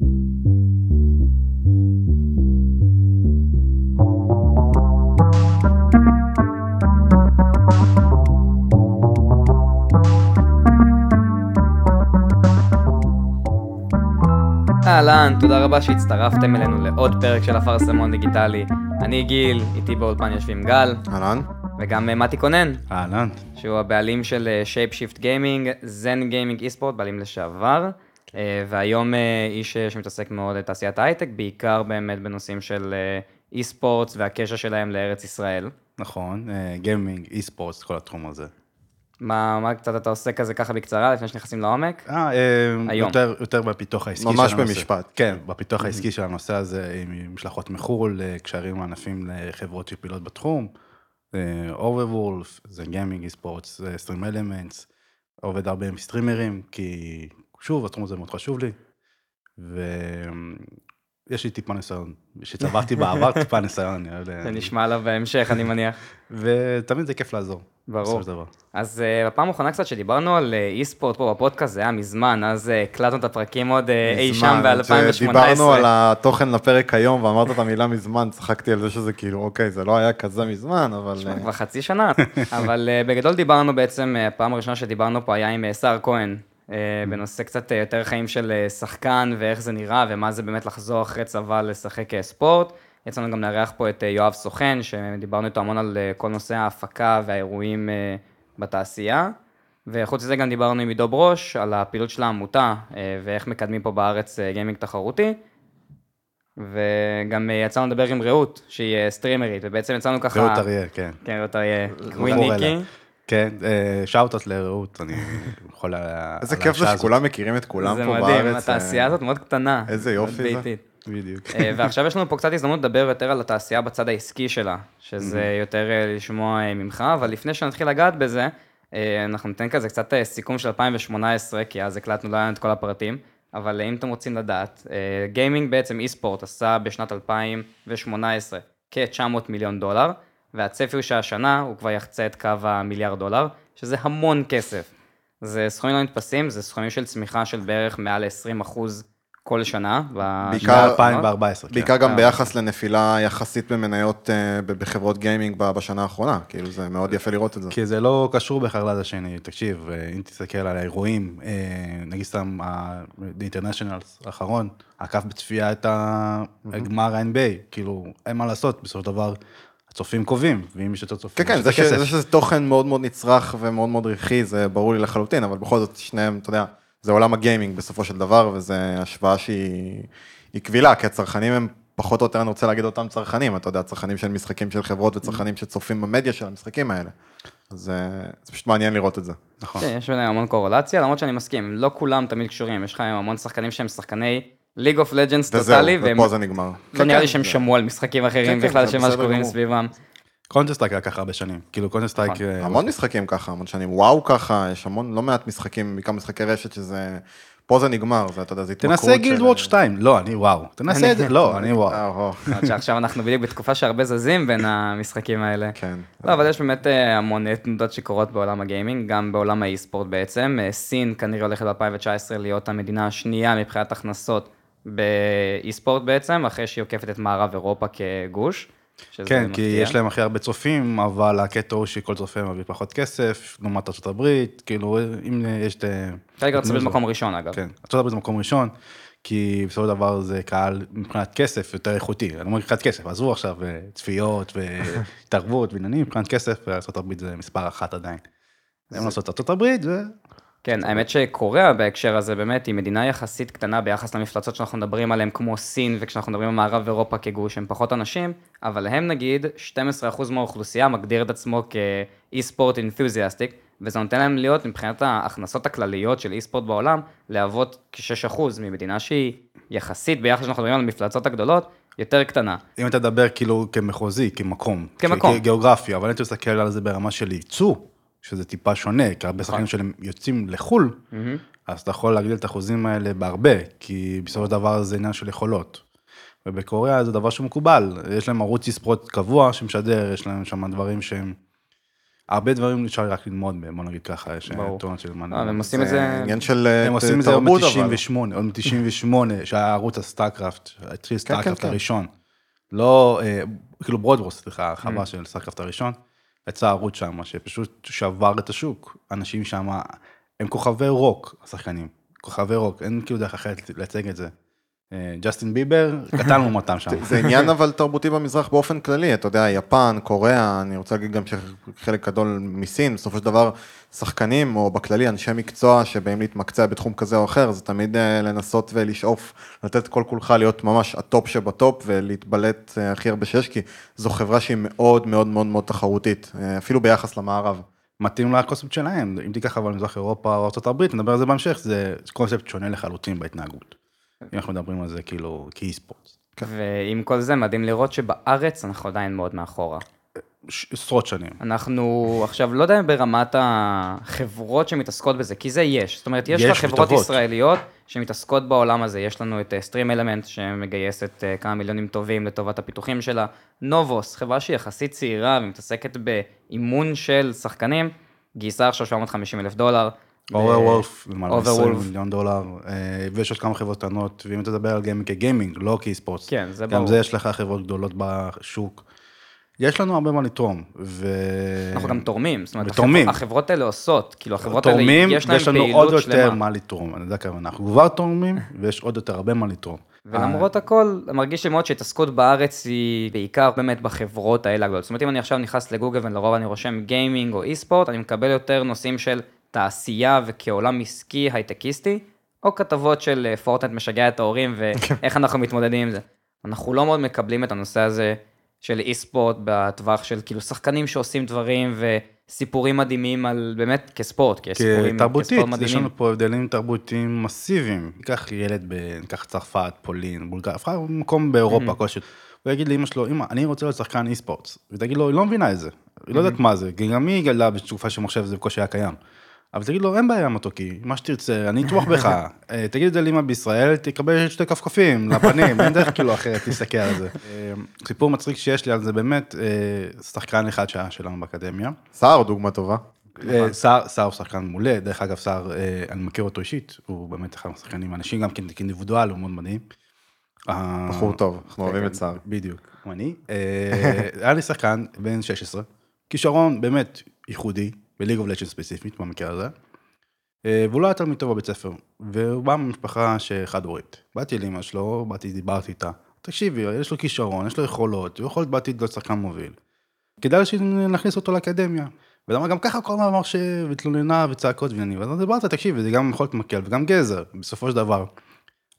אהלן, תודה רבה שהצטרפתם אלינו לעוד פרק של אפרסמון דיגיטלי. אני גיל, איתי באולפן יושבים גל, אהלן. וגם אה, מתי קונן, אהלן. שהוא הבעלים של שייפשיפט גיימינג, זן גיימינג e-sport, בעלים לשעבר, והיום אה, איש אה, שמתעסק מאוד בתעשיית ההייטק, בעיקר באמת בנושאים של אה, e-sport והקשר שלהם לארץ ישראל. נכון, גיימינג, e-sport, כל התחום הזה. מה, מה קצת אתה עושה כזה ככה בקצרה, לפני שנכנסים לעומק? אה, אה, היום. יותר, יותר בפיתוח העסקי ממש של הנושא. במשפט. כן, בפיתוח העסקי של הנושא הזה, עם משלחות מחו"ל, אה, קשרים ענפים לחברות שפעילות בתחום. Overwolf, זה גיימינג, e-sport, זה StreamElements, עובד הרבה עם סטרימרים, כי שוב, התחום הזה מאוד חשוב לי. ויש לי טיפה ניסיון, שצברתי בעבר טיפה ניסיון, אני אוהב... זה נשמע עליו בהמשך, אני מניח. ותמיד זה כיף לעזור. ברור. דבר. אז uh, בפעם האחרונה קצת שדיברנו על אה, אי-ספורט פה בפודקאסט, זה היה מזמן, אז uh, הקלטנו את הפרקים עוד uh, אי שם מזמן, ב-2018. כשדיברנו על התוכן לפרק היום ואמרת את המילה מזמן, צחקתי על זה שזה כאילו, אוקיי, זה לא היה כזה מזמן, אבל... אה, כבר חצי שנה, אבל uh, בגדול דיברנו בעצם, uh, הפעם הראשונה שדיברנו פה היה עם uh, סער כהן, uh, בנושא קצת uh, יותר חיים של uh, שחקן ואיך זה נראה ומה זה באמת לחזור אחרי צבא לשחק ספורט. יצא לנו גם לארח פה את יואב סוכן, שדיברנו איתו המון על כל נושא ההפקה והאירועים בתעשייה. וחוץ מזה גם דיברנו עם עידו ברוש על הפעילות של העמותה ואיך מקדמים פה בארץ גיימינג תחרותי. וגם יצא לנו לדבר עם רעות, שהיא סטרימרית, ובעצם יצאנו ככה... רעות אריה, כן. כן, רעות אריה, קורא קווין ניקי. לה. כן, שאוטות לרעות, אני יכול... על איזה כיף זה הזאת. שכולם מכירים את כולם זה פה בארץ. מדהים, אה, התעשייה הזאת מאוד קטנה. איזה יופי זה. בדיוק. אה, ועכשיו יש לנו פה קצת הזדמנות לדבר יותר על התעשייה בצד העסקי שלה, שזה יותר אה, לשמוע אה, ממך, אבל לפני שנתחיל לגעת בזה, אה, אנחנו ניתן כזה קצת אה, סיכום של 2018, כי אז הקלטנו לא היה לנו את כל הפרטים, אבל אה, אם אתם רוצים לדעת, אה, גיימינג בעצם אי-ספורט עשה בשנת 2018 כ-900 מיליון דולר, והצפי הוא שהשנה הוא כבר יחצה את קו המיליארד דולר, שזה המון כסף. זה סכומים לא נתפסים, זה סכומים של צמיחה של בערך מעל 20 אחוז כל שנה. בעיקר- בשנים האחרונות. ב-2014, כן. בעיקר גם אה. ביחס לנפילה יחסית במניות אה, בחברות גיימינג בשנה האחרונה, כאילו זה מאוד יפה לראות את זה. כי זה לא קשור בכלל לזה השני. תקשיב, אה, אם תסתכל על האירועים, אה, נגיד סתם ה-The Internationals האחרון, עקף בצפייה את הגמר ה-NBA, כאילו, אין מה לעשות, בסופו של דבר, הצופים קובעים, ואם יש יותר צופים, כן, כן, זה ש-. זה שזה תוכן מאוד מאוד נצרך ומאוד מאוד רווחי, זה ברור לי לחלוטין, אבל בכל זאת, שניהם, אתה יודע, זה עולם הגיימינג בסופו של דבר, וזו השוואה שהיא היא קבילה, כי הצרכנים הם פחות או יותר, אני רוצה להגיד אותם צרכנים, אתה יודע, צרכנים של משחקים של חברות וצרכנים שצופים במדיה של המשחקים האלה. אז אה, זה פשוט מעניין לראות את זה. נכון. כן, יש ביניהם המון קורולציה, למרות שאני מסכים, לא כולם תמיד קשורים, יש לך המון שחקנים שהם שחקני ליג אוף לג'נדס וזהו, טוטאלי, ופה זה נגמר. לא כן, נראה לי כן, שהם זה- שמעו על משחקים אחרים כן, בכלל, בסדר שקורים גמור. סביבם. קונטר סטרייק לקח הרבה שנים, כאילו קונטר סטרייק... נכון. המון משחקים ככה, המון שנים, וואו ככה, יש המון, לא מעט משחקים, בעיקר משחקי רשת שזה, פה זה נגמר, זה, אתה יודע, זה התמכרות תנסה גילד של- וורד 2, לא, אני וואו. תנסה את זה, לא, אני וואו. אה, שעכשיו אנחנו בדיוק בתקופה שהרבה זזים בין המשחקים האלה. כן. לא, אבל יש באמת אה, המון אה, תנודות שקורות בעולם הגיימינג, גם בעולם האי-ספורט בעצם. אה, סין כנראה הולכת ב-2019 להיות המדינה השנייה מבחינת הכנסות באי-ספורט בעצם, אחרי שהיא עוקפת את מערב אירופה כגוש. כן, כי מפתיע. יש להם הכי הרבה צופים, אבל הקטע הוא שכל צופה מביא פחות כסף, לעומת ארה"ב, כאילו, אם יש את... חלק ארצות במקום ראשון אגב. כן, ארה"ב זה מקום ראשון, כי בסופו של דבר זה קהל מבחינת כסף יותר איכותי, אני לא אומר מבחינת כסף, עזבו עכשיו אה, צפיות והתערבות ועניינים, מבחינת כסף, ארה"ב זה מספר אחת עדיין. אין לעשות ארה"ב. כן, האמת שקוריאה בהקשר הזה באמת היא מדינה יחסית קטנה ביחס למפלצות שאנחנו מדברים עליהן כמו סין, וכשאנחנו מדברים על מערב אירופה כגוש הם פחות אנשים, אבל הם נגיד 12% מהאוכלוסייה מגדיר את עצמו כאי-ספורט אינתוזיאסטיק, וזה נותן להם להיות מבחינת ההכנסות הכלליות של אי-ספורט בעולם, להוות כ-6% ממדינה שהיא יחסית ביחס שאנחנו מדברים על המפלצות הגדולות, יותר קטנה. אם אתה מדבר כאילו כמחוזי, כמקום, כמקום. גיאוגרפיה, אבל אני רוצה להסתכל על זה ברמה של ייצוא, שזה טיפה שונה, כי הרבה שחקנים שלהם יוצאים לחו"ל, אז אתה יכול להגדיל את האחוזים האלה בהרבה, כי בסופו של דבר זה עניין של יכולות. ובקוריאה זה דבר שמקובל, יש להם ערוץ e-sport קבוע שמשדר, יש להם שם דברים שהם הרבה דברים אפשר רק ללמוד מהם, בוא נגיד ככה, יש. טונות של מה... אה, הם עושים את זה, עניין של אה, הם ת- עושים את זה עוד תרבות, אבל. מ-98, עוד מ-98, שהיה ערוץ הסטארקראפט, התחיל סטארקראפט כן. הראשון. לא, אה, כאילו ברוד וור, סליחה. הרחבה של סטארקראפט הראשון. יצא ערוץ שם, שפשוט שבר את השוק. אנשים שם, הם כוכבי רוק, השחקנים. כוכבי רוק, אין כאילו דרך אחרת להציג את זה. אה, ג'סטין ביבר, קטן לעומתם שם. זה עניין אבל תרבותי במזרח באופן כללי, אתה יודע, יפן, קוריאה, אני רוצה להגיד גם שחלק גדול מסין, בסופו של דבר שחקנים, או בכללי אנשי מקצוע שבאים להתמקצע בתחום כזה או אחר, זה תמיד אה, לנסות ולשאוף, לתת כל כולך להיות ממש הטופ שבטופ ולהתבלט אה, הכי הרבה שיש, כי זו חברה שהיא מאוד מאוד מאוד מאוד תחרותית, אפילו ביחס למערב. מתאים לקונספט שלהם, אם תיקח אבל מזרח אירופה או ארה"ב, נדבר על זה בהמשך, זה קונספט שונה לחלוטין בהתנהגות. אם אנחנו מדברים על זה כאילו כ e-sport. ועם כל זה מדהים לראות שבארץ אנחנו עדיין מאוד מאחורה. עשרות שנים. אנחנו עכשיו, לא יודע ברמת החברות שמתעסקות בזה, כי זה יש. זאת אומרת, יש יש, לך חברות וטובות. ישראליות שמתעסקות בעולם הזה. יש לנו את StreamElements שמגייסת אה, כמה מיליונים טובים לטובת הפיתוחים שלה. נובוס, חברה שהיא יחסית צעירה ומתעסקת באימון של שחקנים, גייסה עכשיו 750 אלף דולר. Overwolf, למעלה מ-20 Overwolf. מיליון דולר, אה, ויש עוד כמה חברות קטנות, ואם אתה תדבר על גיימינג כגיימינג, לא כ e-sport. כן, זה גם ברור. זה יש לך חברות גדולות בשוק. יש לנו הרבה מה לתרום, ו... אנחנו גם תורמים, זאת אומרת, ותורמים. החברות- האלה עושות, כאילו החברות האלה, תורמים, יש להם ויש לנו עוד פעילות יותר שלמה. מה לתרום, אני יודע כמה אנחנו כבר תורמים, ויש עוד יותר הרבה מה לתרום. ולמרות הכל, מרגיש לי מאוד שהתעסקות בארץ היא בעיקר באמת בחברות האלה הגדולות. זאת אומרת, אם אני עכשיו נכנס לגוגל ולרוב אני רושם גיימינג או אי ספורט, אני מקבל יותר נושאים של תעשייה וכעולם עסקי הייטקיסטי, או כתבות של אה, פורטנט משגע את ההורים ואיך אנחנו מתמודדים עם זה. אנחנו לא מאוד מקבלים את הנושא הזה של אי ספורט בטווח של כאילו שחקנים שעושים דברים וסיפורים מדהימים על באמת כספורט, כי יש סיפורים תרבותית, כספורט יש מדהימים. לנו פה הבדלים תרבותיים מסיביים. ניקח ילד, ב- ניקח צרפת, פולין, בולגריה, אף מקום באירופה כלשהו. הוא יגיד לאמא שלו, אמא, אני רוצה להיות שחקן אי ספורט. ותגיד לו, היא לא מבינה את זה. היא לא יודעת מה זה, גם היא גדלה בתקופה שמחשב זה בקושי היה קיים. אבל תגיד לו, אין בעיה מתוקי, מה שתרצה, אני אתמוך בך. אה, תגיד את זה לאמא בישראל, תקבל שתי כפכפים לפנים, אין דרך כאילו אחרת להסתכל על זה. אה, סיפור מצחיק שיש לי על זה באמת, אה, שחקן אחד שהיה שלנו באקדמיה. סער דוגמה טובה. סער הוא שחקן מעולה, דרך אגב סער, אני מכיר אותו אישית, הוא באמת אחד מהשחקנים, אנשים גם כן כאינדיבידואל, הוא מאוד מדהים. בחור טוב, אנחנו אוהבים את סער. בדיוק, גם אני. היה לי שחקן בן 16, כישרון באמת ייחודי, בליג אוף לג'נד ספציפית במקרה הזה, אה, והוא לא היה תלמיד טוב בבית ספר, והוא בא ממשפחה שחד הורית. באתי לאמא שלו, באתי, דיברתי איתה, תקשיבי, יש לו כישרון, יש לו יכולות, הוא יכול בעתיד להיות שחקן מוביל. כדאי שנכניס אותו לאקדמיה. ואמרה, גם ככה כל הזמן אמר ש... והתלוננה וצעקות ועניינים. ואז דיברת, תקשיב, זה גם יכול להיות מקל וגם גזר, בסופו של דבר.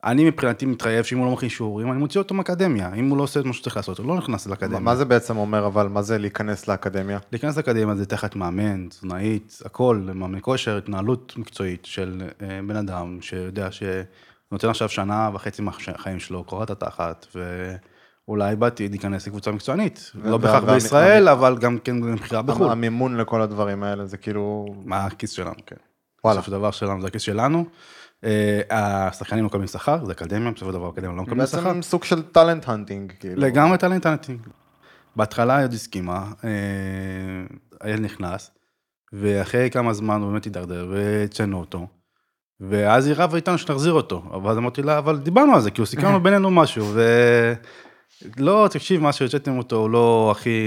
אני מבחינתי מתחייב שאם הוא לא מכין שיעורים, אני מוציא אותו מהאקדמיה. אם הוא לא עושה את מה שצריך לעשות, הוא לא נכנס לאקדמיה. מה זה בעצם אומר, אבל מה זה להיכנס לאקדמיה? להיכנס לאקדמיה זה תחת מאמן, תזונאית, הכל, מאמן כושר, התנהלות מקצועית של אה, בן אדם שיודע שנותן עכשיו שנה וחצי מהחיים שלו, קורת התחת, ואולי בעתיד ייכנס לקבוצה מקצוענית. לא בהכרח בישראל, אבל גם כן לבחירה בחו"ל. המימון לכל הדברים האלה זה כאילו... מה הכיס שלנו, כן. וואלה. בסופו של דבר שלנו זה הכיס שלנו. אה, השחקנים לא מקבלים שכר, זה אקדמיה, בסופו של דבר אקדמיה לא מקבלים שכר. בעצם סוג של talent hunting, כאילו. לגמרי talent hunting. בהתחלה היד הסכימה, אה, הילד נכנס, ואחרי כמה זמן הוא באמת הידרדר, והוצאנו אותו. ואז היא רבה איתנו שנחזיר אותו, אבל אז אמרתי לה, אבל דיברנו על זה, כאילו סיכמנו בינינו משהו, ו... לא, תקשיב, מה שהוצאתם אותו הוא לא הכי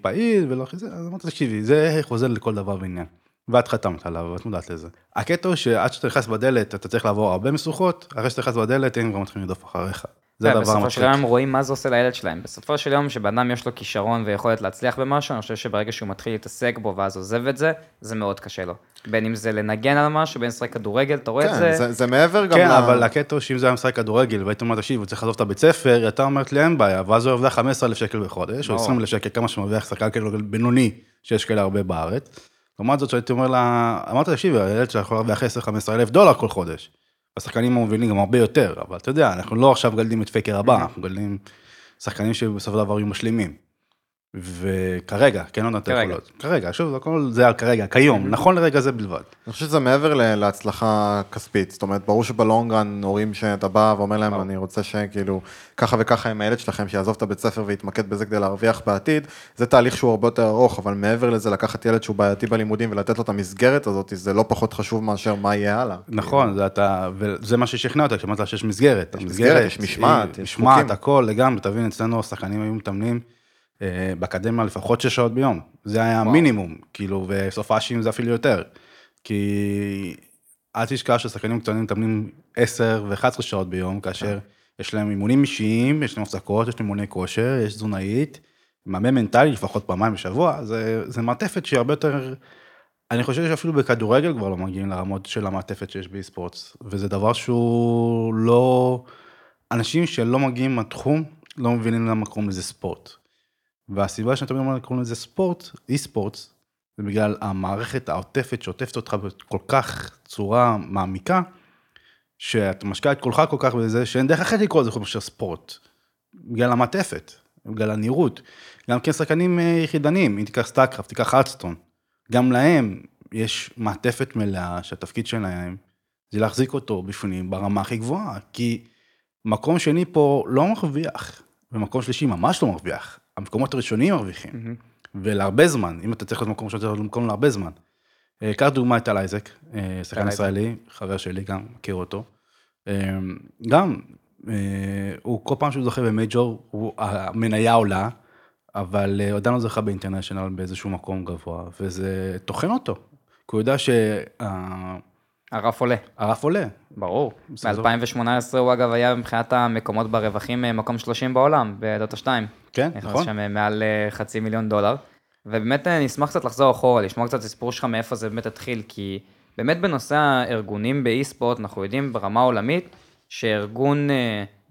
פעיל ולא הכי זה, אז אמרתי, תקשיבי, זה חוזר לכל דבר ועניין. ואת חתמת עליו, ואת מודעת לזה. הקטע הוא שעד שאתה נכנס בדלת, אתה צריך לעבור הרבה משוכות, אחרי שאתה נכנס בדלת, הם כבר מתחילים לרדוף אחריך. זה כן, דבר בסופו של. יום רואים מה זה עושה לילד שלהם. בסופו של יום, שבן אדם יש לו כישרון ויכולת להצליח במשהו, אני חושב שברגע שהוא מתחיל להתעסק בו ואז עוזב את זה, זה מאוד קשה לו. בין אם זה לנגן על משהו, בין אם לשחק כדורגל, אתה רואה את כן, זה. זה- זה מעבר גם כן, ל... אבל הקטע הוא שאם זה היה משחק כדורגל, והיית אומר, תקשיב, הוא צריך לעזוב את הבית ספר, אתה אומרת לי, אין בעיה, ואז הוא הרוויח 15,000 שקל בחודש, או ברור. 20,000 שקל, כמה שמרוויח שחקן כדורגל בינוני, שיש כאלה הרבה בארץ. לעומת זאת, שהייתי אומר לה, אמרת, תקשיב, הילד שלך יכול להרוויח 10-15 אלף דולר כל חודש. השחקנים המובילים גם הרבה יותר, אבל אתה יודע, אנחנו לא עכשיו גלדים את פייקר הבא, אנחנו גלדים שחקנים שבסופו של דבר יהיו משלימים. וכרגע, כן עונת. היכולות. כרגע, שוב, הכל זה על כרגע, כיום, נכון לרגע זה בלבד. אני חושב שזה מעבר להצלחה כספית, זאת אומרת, ברור שבלונגרן הורים שאתה בא ואומר להם, אני רוצה שכאילו, ככה וככה עם הילד שלכם, שיעזוב את הבית ספר ויתמקד בזה כדי להרוויח בעתיד, זה תהליך שהוא הרבה יותר ארוך, אבל מעבר לזה, לקחת ילד שהוא בעייתי בלימודים ולתת לו את המסגרת הזאת, זה לא פחות חשוב מאשר מה יהיה הלאה. נכון, זה אתה, וזה מה ששכנע אותי, כשאמרת לה שיש מסגרת. יש מסגרת, יש משמעת, יש משמעת, חוקים. הכל, לגמרי, תבין, אצלנו השחקנים היו מתאמנים באקדמיה לפחות שש שעות ביום. זה היה המינימום, כאילו, וסוף האשים זה אפילו יותר. כי אל תשכח ששחקנים קטנים מתאמנים 10 ו-11 שעות ביום, כאשר יש להם אימונים אישיים, יש להם הפסקות, יש להם אימוני כושר, יש תזונאית, מאמן מנטלי לפחות פעמיים בשבוע, זה, זה מעטפת שהיא הרבה יותר... אני חושב שאפילו בכדורגל כבר לא מגיעים לרמות של המעטפת שיש באי-ספורט, וזה דבר שהוא לא... אנשים שלא מגיעים מהתחום, לא מבינים למה קוראים לזה ספורט. והסיבה שאתם אומרים קוראים לזה ספורט, אי-ספורט, זה בגלל המערכת העוטפת שעוטפת אותך בכל כך צורה מעמיקה, שאתה משקיע את כולך כל כך בזה, שאין דרך אחרת לקרוא לזה חוץ מאשר ספורט. בגלל המעטפת, בגלל הנראות. גם כן שחקנים אה, יחידניים, אם תיקח סטארקראפט, תיקח הארת'סטון, גם להם יש מעטפת מלאה שהתפקיד שלהם זה להחזיק אותו בפנים ברמה הכי גבוהה, כי מקום שני פה לא מרוויח, ומקום שלישי ממש לא מרוויח, המקומות הראשונים מרוויחים, ולהרבה זמן, אם אתה צריך להיות מקום ראשון, להיות מקום להרבה זמן. אה, קח דוגמא את טל אייזק, אה, שחקן ישראלי, חבר שלי גם, מכיר אותו. אה, גם, הוא כל פעם שהוא זוכה במייג'ור, המניה עולה, אבל עדיין לא זכה באינטרנשיונל באיזשהו מקום גבוה, וזה טוחן אותו. כי הוא יודע שהרף הרף עולה, עולה. ברור. בסדר. ב-2018 הוא אגב היה מבחינת המקומות ברווחים מקום 30 בעולם, בדוטה 2. כן, נכון. שם אה, מעל אה, חצי מיליון דולר. ובאמת אה, נשמח קצת לחזור אחורה, לשמוע קצת את הסיפור שלך מאיפה זה באמת התחיל, כי באמת בנושא הארגונים באי-ספורט, אנחנו יודעים ברמה עולמית, שארגון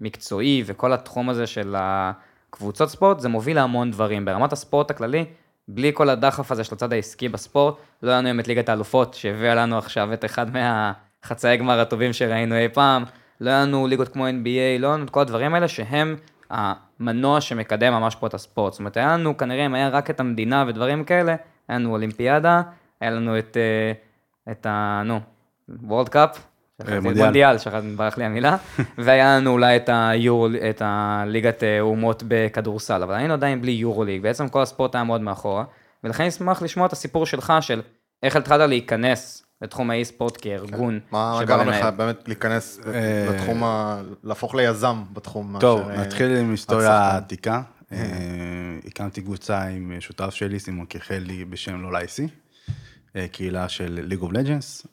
מקצועי וכל התחום הזה של הקבוצות ספורט, זה מוביל להמון דברים. ברמת הספורט הכללי, בלי כל הדחף הזה של הצד העסקי בספורט, לא היה לנו היום את ליגת האלופות, שהביאה לנו עכשיו את אחד מהחצאי גמר הטובים שראינו אי פעם, לא היה לנו ליגות כמו NBA, לא היה לנו את כל הדברים האלה שהם המנוע שמקדם ממש פה את הספורט. זאת אומרת, היה לנו כנראה, אם היה רק את המדינה ודברים כאלה, היה לנו אולימפיאדה, היה לנו את, אה, את ה... נו, וורד קאפ, מונדיאל. מונדיאל, שכחתי, ברח לי המילה, והיה לנו אולי את היורו, את הליגת אה, אומות בכדורסל, אבל היינו עדיין בלי יורו ליג, בעצם כל הספורט היה מאוד מאחורה, ולכן אשמח לשמוע את הסיפור שלך של איך התחלת להיכנס לתחום האי-ספורט כארגון. מה שבא גרם. לך באמת להיכנס אה, לתחום, ה- להפוך ליזם בתחום? טוב, מאשר, אה, נתחיל עם היסטוריה שחקן. עתיקה. אה, הקמתי קבוצה עם שותף שלי, סימון קיחלי, בשם לייסי, אה, קהילה של ליג אוף לג'נס,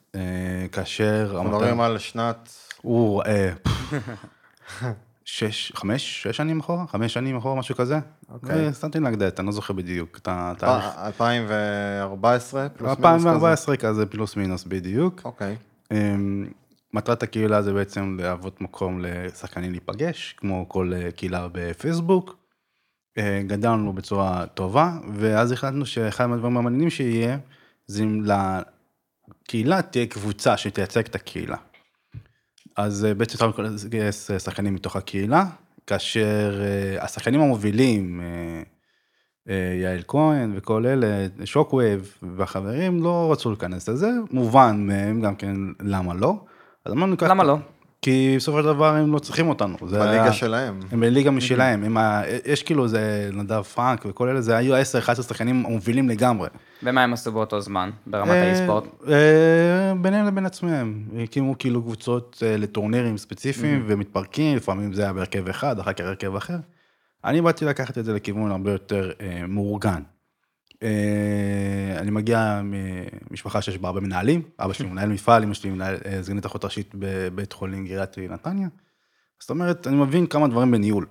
כאשר... אנחנו מדברים על שנת... הוא אה, שש, חמש, שש שנים אחורה? חמש שנים אחורה, משהו כזה? אוקיי. אה, שמתי להגדלת, אני לא זוכר בדיוק את התאריך. 2014, פלוס מינוס כזה? 2014 כזה פלוס מינוס בדיוק. אוקיי. אמ, מטרת הקהילה זה בעצם להוות מקום לשחקנים להיפגש, כמו כל אה, קהילה בפייסבוק. אה, גדלנו בצורה טובה, ואז החלטנו שאחד מהדברים המעניינים שיהיה, זה אם לקהילה תהיה קבוצה שתייצג את הקהילה. אז בעצם התחלנו לגייס שחקנים מתוך הקהילה, כאשר אה, השחקנים המובילים, אה, אה, יעל כהן וכל אלה, שוקווייב והחברים לא רצו להיכנס לזה, מובן מהם גם כן למה לא. אז אמרנו ככה, למה לא? כי בסופו של דבר הם לא צריכים אותנו. זה בליגה היה- שלהם. הם בליגה משלהם, הם ה... יש כאילו איזה נדב פרנק וכל אלה, זה היו 10-11 שחקנים המובילים לגמרי. ומה הם עשו באותו זמן, ברמת אה, ה-esports? אה, ביניהם לבין עצמם, הקימו כאילו קבוצות אה, לטורנירים ספציפיים ומתפרקים, לפעמים זה היה בהרכב אחד, אחר כך הרכב אחר. אני באתי לקחת את זה לכיוון הרבה יותר אה, מאורגן. אה, אני מגיע ממשפחה שיש בה הרבה מנהלים, אבא שלי מנהל מפעל, אמא שלי מנהל, אה, סגנית אחות ראשית בבית חולים גריאטרי נתניה. זאת אומרת, אני מבין כמה דברים בניהול.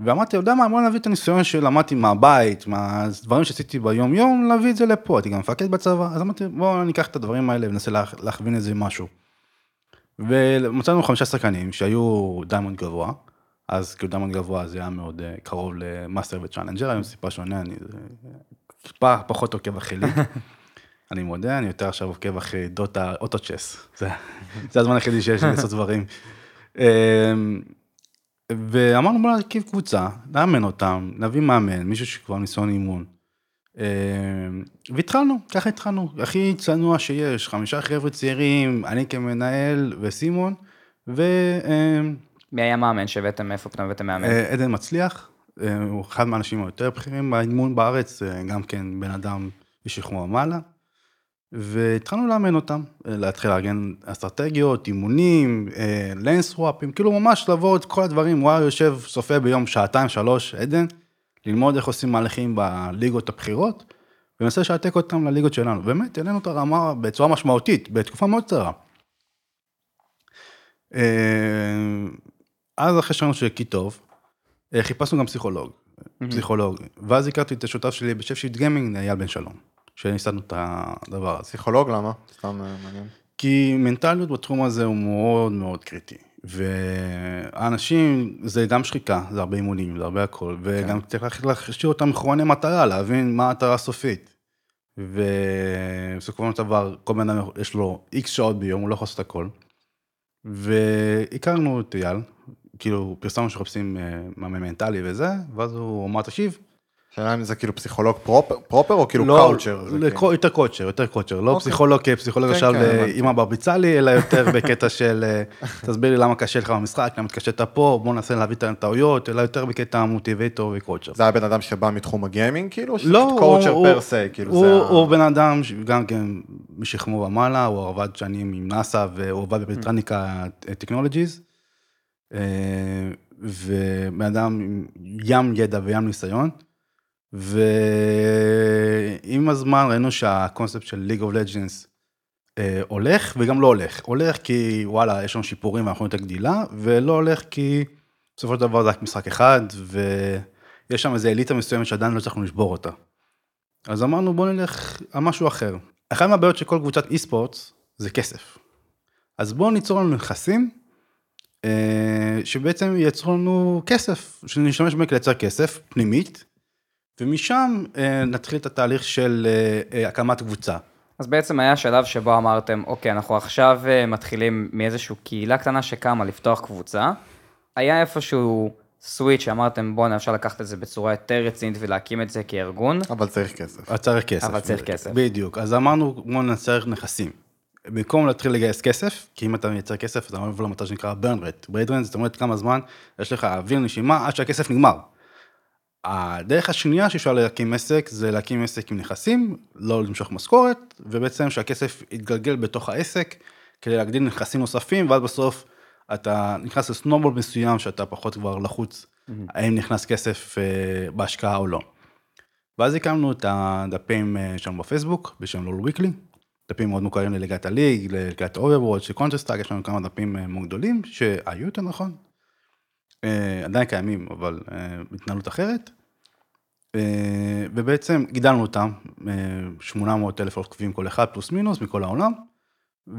ואמרתי, יודע מה, בוא נביא את הניסיון שלמדתי מהבית, מהדברים שעשיתי ביום יום, להביא את זה לפה, הייתי גם מפקד בצבא, אז אמרתי, בוא ניקח את הדברים האלה וננסה לה, להכווין איזה משהו. ומצאנו חמישה שחקנים שהיו diamond גבוה, אז כאילו diamond גבוה זה היה מאוד אה, קרוב ל master ו challenger, היום טיפה שונה, אני טיפה פחות עוקב אחרי ליג. אני מודה, אני יותר עכשיו עוקב אחרי דוטה אוטו צ'ס, זה זה הזמן היחידי שיש לי לעשות דברים. אמ, ואמרנו בוא נקים קבוצה, נאמן אותם, נביא מאמן, מישהו שכבר ניסיון אימון. אה, והתחלנו, ככה התחלנו, הכי צנוע שיש, חמישה חבר'ה צעירים, אני כמנהל וסימון, ועדן מי היה מאמן שהבאתם, מאיפה פתאום הבאתם מאמן? מצליח, אה, הוא אחד מהאנשים היותר בכירים באימון בארץ, אה, גם כן בן אדם משכמו ומעלה. והתחלנו לאמן אותם, אה, להתחיל לארגן אסטרטגיות, אימונים, לנס וואפים, כאילו ממש לבוא את כל הדברים, הוא היה יושב, צופה ביום שעתיים, שלוש, עדן, ללמוד איך עושים מהלכים בליגות הבכירות, ומנסה לשעתק אותם לליגות שלנו. באמת, העלינו את הרמה בצורה משמעותית, בתקופה מאוד קצרה. אה, אז אחרי שראינו שכי טוב, אה, חיפשנו גם פסיכולוג, פסיכולוג, ואז הכרתי את השותף שלי בשף שיט גיימינג, אייל בן שלום, שניסדנו את הדבר הזה. פסיכולוג למה? סתם אה, מעניין. כי מנטליות בתחום הזה הוא מאוד מאוד קריטי. והאנשים, זה גם שחיקה, זה הרבה אימונים, זה הרבה הכל, וגם צריך להכשיר אותם מכווני מטרה, להבין מה המטרה הסופית. ובסופו של דבר, כל בן אדם יש לו איקס שעות ביום, הוא לא יכול לעשות הכל. והכרנו את אייל, כאילו פרסמנו שמחפשים אה, מאמן מנטלי וזה, ואז הוא אמר, תקשיב, השאלה אם זה כאילו פסיכולוג פרופר, פרופר או כאילו לא, קאוצ'ר? לקו- כאילו- יותר קוצ'ר, יותר קוצ'ר, לא אוקיי. פסיכולוג כפסיכולוג כן, עכשיו כן, אה. אימא ברביצה לי, אלא יותר בקטע של אה, תסביר לי למה קשה לך במשחק, למה התקשית פה, בוא ננסה להביא את הטעויות, אלא יותר בקטע מוטיבטור וקוצ'ר. זה היה בן אדם שבא מתחום הגיימינג כאילו? לא, קואוצ'ר הוא- פר סי, כאילו הוא, זה... ה- הוא בן אדם שגם כן משכמו ומעלה, הוא עבד שנים עם נאסא והוא עבד בבריטניקה טכנולוגיז. ובן אדם עם ים ידע וים ניסיון. ועם הזמן ראינו שהקונספט של ליג אוף לג'נס הולך וגם לא הולך. הולך כי וואלה יש לנו שיפורים ואנחנו יותר גדילה, ולא הולך כי בסופו של דבר זה רק משחק אחד ויש שם איזה אליטה מסוימת שעדיין לא הצלחנו לשבור אותה. אז אמרנו בוא נלך על משהו אחר. אחת מהבעיות של כל קבוצת אי ספורט זה כסף. אז בואו ניצור לנו נכסים אה, שבעצם ייצרו לנו כסף, שנשתמש בהם כדי לייצר כסף פנימית, ומשם אה, נתחיל את התהליך של אה, אה, הקמת קבוצה. אז בעצם היה שלב שבו אמרתם, אוקיי, אנחנו עכשיו אה, מתחילים מאיזושהי קהילה קטנה שקמה לפתוח קבוצה. היה איפשהו סוויץ' שאמרתם, בואנה, אפשר לקחת את זה בצורה יותר רצינית ולהקים את זה כארגון. אבל צריך כסף. אז צריך כסף. אבל צריך כסף. בדיוק, אז אמרנו בואו נצטרך נכסים. במקום להתחיל לגייס כסף, כי אם אתה מייצר כסף, אתה עובר למטרה שנקרא burn rate. burn rate זאת אומרת כמה זמן יש לך אוויר נשימה עד שהכסף נגמר. הדרך השנייה שאפשר להקים עסק זה להקים עסק עם נכסים, לא למשוך משכורת, ובעצם שהכסף יתגלגל בתוך העסק כדי להגדיל נכסים נוספים, ואז בסוף אתה נכנס ל snowball מסוים שאתה פחות כבר לחוץ, האם נכנס כסף אה, בהשקעה או לא. ואז הקמנו את הדפים אה, שלנו בפייסבוק בשם LoL Weekly, דפים מאוד מוכרים לליגת הליג, לליגת Overwatch, של Counter-Strike, יש לנו כמה דפים אה, מאוד גדולים שהיו יותר נכון. אה, עדיין קיימים, אבל אה, בהתנהלות אחרת. ובעצם גידלנו אותם, אה, 800 אלף עוקבים כל אחד, פלוס מינוס, מכל העולם.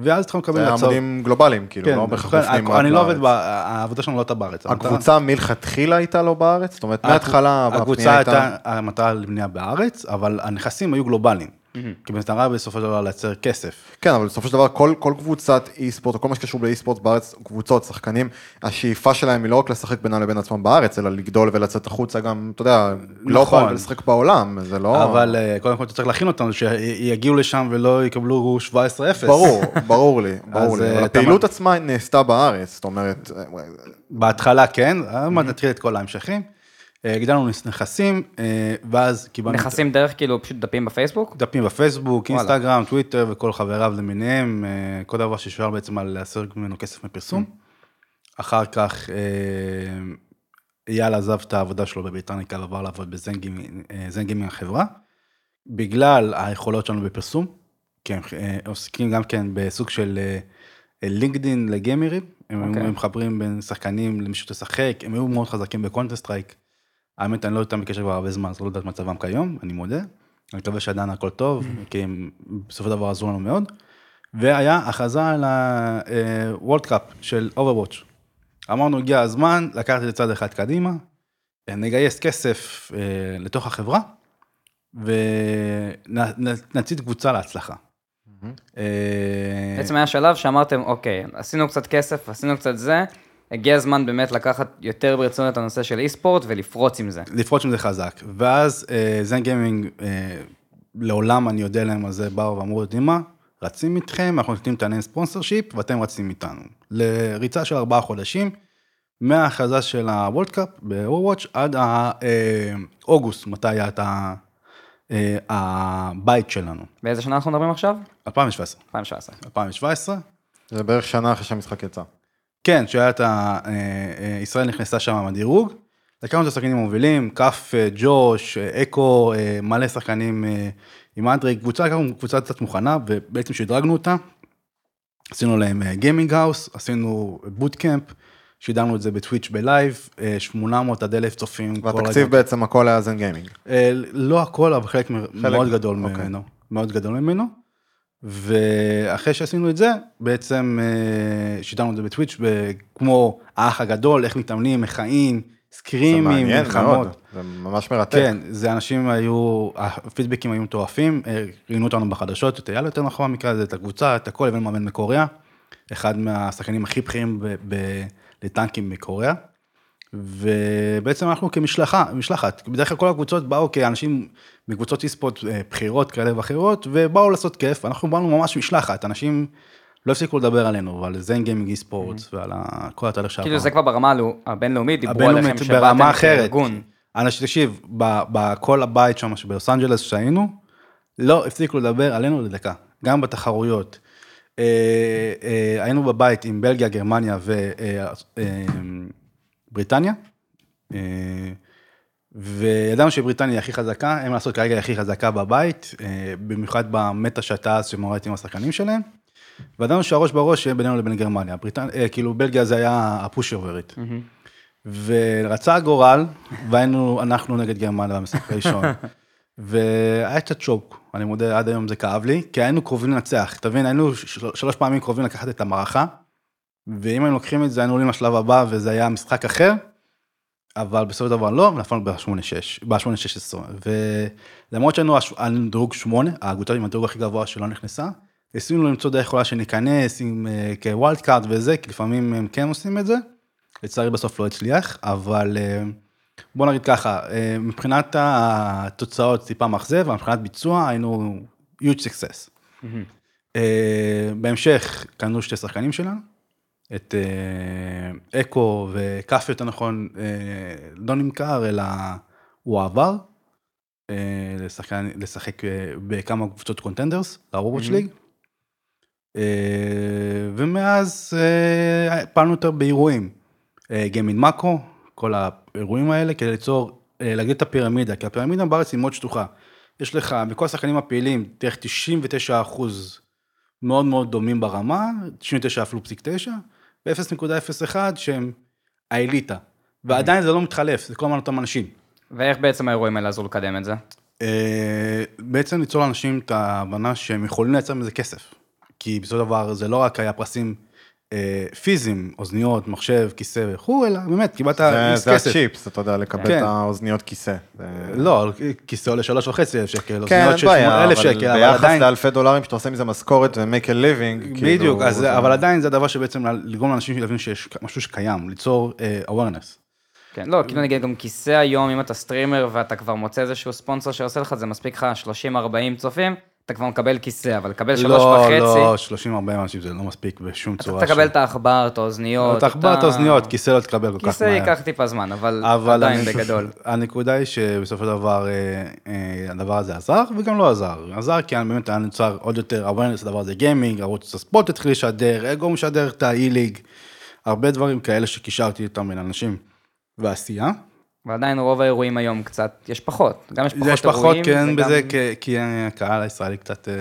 ואז התחלנו לקבל זה הצעות. עמודים גלובליים, כאילו, כן, לא בהכרח אני- מופנים רק אני לא עובד. העבודה שלנו לא הייתה בארץ. הקבוצה מלכתחילה הייתה לא בארץ? זאת אומרת, מההתחלה הפנייה הקבוצה הייתה... הייתה, המטרה לבנייה בארץ, אבל הנכסים היו גלובליים. כי במטרה בסופו של דבר לייצר כסף. כן, אבל בסופו של דבר כל, כל קבוצת אי ספורט, או כל מה שקשור באי ספורט בארץ, קבוצות, שחקנים, השאיפה שלהם היא לא רק לשחק בינם לבין עצמם בארץ, אלא לגדול ולצאת החוצה גם, אתה יודע, לא נכון. יכול לשחק בעולם, זה לא... אבל אה, קודם כל אתה צריך להכין אותם, שיגיעו לשם ולא יקבלו 17-0. ברור, ברור לי, ברור לי, אה, אבל הפעילות מה- עצמה נעשתה בארץ, זאת אומרת, אה, בהתחלה כן, נתחיל את כל ההמשכים. אה, הגדלנו נכסים, אה, ואז קיבלנו... נכסים דרך כאילו פשוט דפים בפייסבוק? דפים בפייסבוק, וואלה. אינסטגרם, טוויטר וכל חבריו למיניהם, אה, כל דבר ששואל בעצם על להסיר ממנו כסף מפרסום. אחר כך אייל עזב את העבודה שלו בבריטניקה ועבר לעבוד בזנגימינג החברה. בגלל היכולות שלנו בפרסום, כי הם עוסקים גם כן בסוג של לינקדין לגיימרים, הם אוקיי. היו מחברים בין שחקנים למי שתשחק, הם היו מאוד חזקים ב Counter-Strike. האמת, אני לא איתם בקשר כבר הרבה זמן, אז לא יודע את מצבם כיום, אני מודה. אני מקווה שעדיין הכל טוב, כי הם בסופו של דבר עזרו לנו מאוד. והיה הכרזה על ה-World Cup של Overwatch. אמרנו, הגיע הזמן לקחת את זה צעד אחד קדימה, נגייס כסף אה, לתוך החברה, ונצית קבוצה להצלחה. אה, בעצם היה שלב שאמרתם, אוקיי, עשינו קצת כסף, עשינו קצת זה, הגיע הזמן באמת לקחת יותר ברצינות את הנושא של אי-ספורט ולפרוץ עם זה. לפרוץ עם זה חזק. ואז אה, זן גיימינג, אה, לעולם אני יודע להם על זה, באו ואמרו, יודעים מה? רצים איתכם, אנחנו נותנים את העניין ספונסר שיפ, ואתם רצים איתנו. לריצה של ארבעה חודשים, מההכרזה של הוולד קאפ ב-Overwatch עד אוגוסט, מתי היה את ה- אה, הבית שלנו. באיזה שנה אנחנו מדברים עכשיו? 2017. 2017. 2017. זה בערך שנה אחרי שהמשחק יצא. כן, שהיה את ה... אה, אה, ישראל נכנסה שם עם הדירוג. לקחנו את השחקנים המובילים, כף, אה, ג'וש, אקו, מלא שחקנים עם אנדרי, קבוצה, לקחנו קבוצה קצת מוכנה, ובעצם שדרגנו אותה. עשינו להם gaming house, עשינו bootcamp, שידרנו את זה בטוויץ' ב live, אה, 800 עד 1,000 צופים. והתקציב. בעצם הכל היה Zen Gaming. לא הכל, אבל חלק מאוד גדול אוקיי. ממנו, מאוד גדול ממנו. ואחרי שעשינו את זה, בעצם אה, שידרנו את זה בטוויץ', כמו האח הגדול, איך מתאמנים, איך חיים, איזה סקרימים, מעניין מלחמות. מאוד, זה ממש מרתק. כן, זה אנשים היו, הפידבקים היו מטורפים, אה, ראיינו אותנו בחדשות, את אייל יותר נכון במקרה הזה, את הקבוצה, את הכל, הבאנו מאמן מקוריאה, אחד מהשחקנים הכי בכירים לטנקים מקוריאה, ובעצם אנחנו כמשלחה, משלחת, בדרך כלל כל הקבוצות באו כאנשים מקבוצות אי-ספורט אה, בכירות כאלה ואחרות, ובאו לעשות כיף, אנחנו באנו ממש משלחת, אנשים לא הפסיקו לדבר עלינו, ועל זן גיימינג אי-ספורט, ועל ה- כל התהליך שעברנו. כאילו זה כבר ברמה הבינלאומית, דיברו עליכם שבאתם אחרת. כארגון. אנשים, תקשיב, בכל הבית שם בלוס אנג'לס שהיינו, לא הפסיקו לדבר עלינו לדקה, גם בתחרויות. אה, אה, היינו בבית עם בלגיה, גרמניה ובריטניה, אה, וידענו שבריטניה היא הכי חזקה, אין מה לעשות, כרגע היא הכי חזקה בבית, אה, במיוחד במטה שהייתה אז שמורדת עם השחקנים שלהם. וידענו שהראש בראש יהיה בינינו לבין גרמניה, בריטניה, אה, כאילו בלגיה זה היה הפוש אוברית. ורצה הגורל, והיינו אנחנו נגד גרמניה במשחק הראשון. והיה קצת choke, אני מודה, עד היום זה כאב לי, כי היינו קרובים לנצח, תבין, היינו של- שלוש פעמים קרובים לקחת את המערכה, ואם היינו לוקחים את זה, היינו עולים לשלב הבא, וזה היה משחק אחר, אבל בסופו של דבר לא, ונפלנו ב-8-6, ב-8-16, ולמרות שהיינו על דירוג 8, הקבוצה עם הדירוג הכי גבוה שלא נכנסה, ניסינו למצוא דרך יכולה שניכנס עם אה, כ wild card וזה, כי לפעמים הם כן עושים את זה, לצערי בסוף לא הצליח, אבל אה, בוא נגיד ככה, אה, מבחינת התוצאות טיפה מאכזב, אבל מבחינת ביצוע היינו huge success. אה, בהמשך קנו שתי שחקנים שלנו, את אה, אקו וכף יותר נכון, אה, לא נמכר, אלא הוא עבר אה, לשחקן, לשחק אה, בכמה קבוצות קונטנדרס, לרובוטש ליג. אה, ומאז אה, פעלנו יותר באירועים, גיימינג מאקרו, כל האירועים האלה, כדי ליצור, להגדיל את הפירמידה, כי הפירמידה בארץ היא מאוד שטוחה. יש לך, מכל השחקנים הפעילים, תראה 99 אחוז מאוד מאוד דומים ברמה, 99 אפילו פסיק 9, ו-0.01 שהם האליטה. ועדיין זה לא מתחלף, זה כל הזמן אותם אנשים. ואיך בעצם האירועים האלה עזרו לקדם את זה? אה, בעצם ליצור לאנשים את ההבנה שהם יכולים לייצר מזה כסף. כי בסופו של דבר זה לא רק היה פרסים פיזיים, אוזניות, מחשב, כיסא וכו', אלא באמת קיבלת איקס זה כסף. הצ'יפס, אתה יודע, לקבל כן. את האוזניות כיסא. לא, כיסא עולה שלוש וחצי אלף שקל, כן, אוזניות של בעיה, אלף אבל שקל, אבל ביחס עדיין, לאלפי דולרים שאתה עושה מזה משכורת ו-make a living, כאילו... בדיוק, אז, זה- אבל עדיין זה הדבר שבעצם לגרום לאנשים להבין שיש משהו שקיים, ליצור אה, awareness. כן, לא, כאילו נגיד גם כיסא היום, אם אתה סטרימר ואתה כבר מוצא איזשהו ספונסר שעושה לך, זה מספיק לך 30-40 צופים, אתה כבר מקבל כיסא, אבל לקבל שלוש לא, וחצי, לא, 30-40 אנשים זה לא מספיק בשום אתה צורה. תקבל את העכבר, את האוזניות. אתה תחבר את האוזניות, כיסא לא תקבל כל כך מהר. כיסא ייקח טיפה זמן, אבל עדיין בגדול. הנקודה היא שבסופו של דבר אה, אה, הדבר הזה עזר וגם לא עזר. עזר כי באמת היה נוצר עוד יותר awareness לדבר הזה גיימינג, ערוץ הספורט התחיל לשדר, אגו משדר את ה-e-league, הרבה דברים כאלה שקישרתי איתם בין אנשים ועשייה. ועדיין רוב האירועים היום קצת, יש פחות. גם יש פחות יש פחות אירועים. כן וגם- בזה כי- כי הקהל הישראלי קצת אה,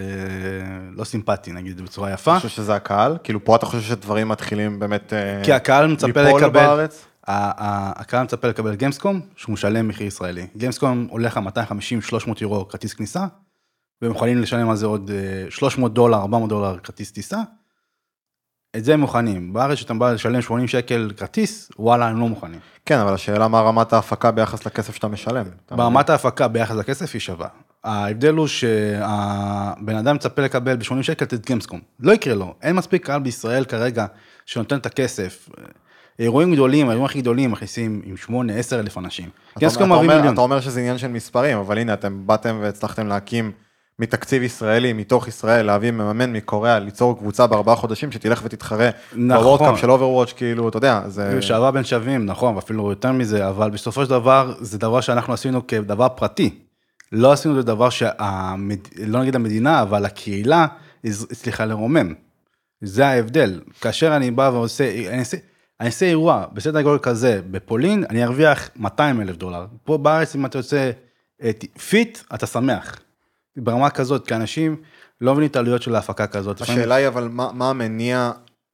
לא סימפטי נגיד בצורה יפה. אני חושב שזה הקהל? כאילו פה אתה חושב שדברים מתחילים באמת אה, כי הקהל מצפה ליפול לקבל, בארץ? הקהל מצפה לקבל גיימסקום, שהוא משלם מחיר ישראלי. גיימסקום הולך על 250-300 יורו כרטיס כניסה, והם יכולים לשלם על זה עוד אה, 300 דולר, 400 דולר כרטיס טיסה. את זה הם מוכנים. בארץ שאתה בא לשלם 80 שקל כרטיס, וואלה, הם לא מוכנים. כן, אבל השאלה מה רמת ההפקה ביחס לכסף שאתה משלם. ברמת ההפקה ביחס לכסף היא שווה. ההבדל הוא שהבן אדם מצפה לקבל ב-80 שקל את גיימסקום. לא יקרה לו, אין מספיק קהל בישראל כרגע שנותן את הכסף. אירועים גדולים, האירועים הכי גדולים מכניסים עם 8, 10 אלף אנשים. אתה, אתה, אומר. אתה אומר שזה עניין של מספרים, אבל הנה, אתם באתם והצלחתם להקים מתקציב ישראלי, מתוך ישראל, להביא מאמן מקוריאה, ליצור קבוצה בארבעה חודשים שתלך ותתחרה נכון. ב World Cup של Overwatch, כאילו, אתה יודע, זה... שערה בין שווים, נכון, ואפילו יותר מזה, אבל בסופו של דבר, זה דבר שאנחנו עשינו כדבר פרטי. לא עשינו את הדבר שהמד... לא נגיד המדינה, אבל הקהילה הצליחה לרומם. זה ההבדל. כאשר אני בא ועושה, אני אעשה, אני אעשה אירוע בסדר גודל כזה בפולין, אני ארוויח 200 אלף דולר. פה בארץ, אם אתה יוצא את פיט, אתה שמח. ברמה כזאת, כי אנשים לא מבינים את העלויות של ההפקה כזאת. השאלה היא אבל מה, מה המניע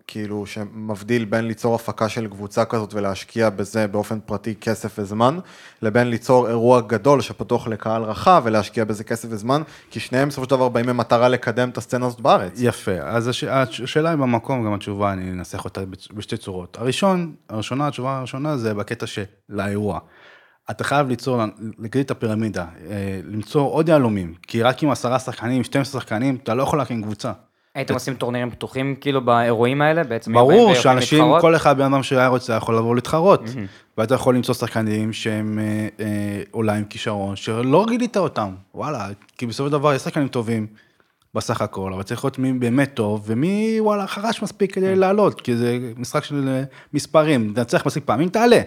כאילו שמבדיל בין ליצור הפקה של קבוצה כזאת ולהשקיע בזה באופן פרטי כסף וזמן, לבין ליצור אירוע גדול שפתוח לקהל רחב ולהשקיע בזה כסף וזמן, כי שניהם בסופו של דבר באים במטרה לקדם את הסצנה הזאת בארץ. יפה, אז הש... השאלה היא במקום, גם התשובה, אני אנסח אותה בשתי צורות. הראשון, הראשונה, התשובה הראשונה זה בקטע של האירוע. אתה חייב ליצור, להגדיל את הפירמידה, אה, למצוא עוד יהלומים, כי רק עם עשרה שחקנים, 12 שחקנים, אתה לא יכול להקים קבוצה. הייתם עושים טורנירים פתוחים כאילו באירועים האלה? בעצם ברור שאנשים? כל אחד בן אדם שהיה רוצה יכול לבוא להתחרות. ואתה יכול למצוא שחקנים שהם אה, אה, אולי עם כישרון, שלא גילית אותם, וואלה, כי בסופו של דבר יש שחקנים טובים בסך הכל, אבל צריך להיות מי באמת טוב, ומי וואלה חרש מספיק כדי לעלות, כי זה משחק של מספרים, תנצח מספיק פעמים, תעלה.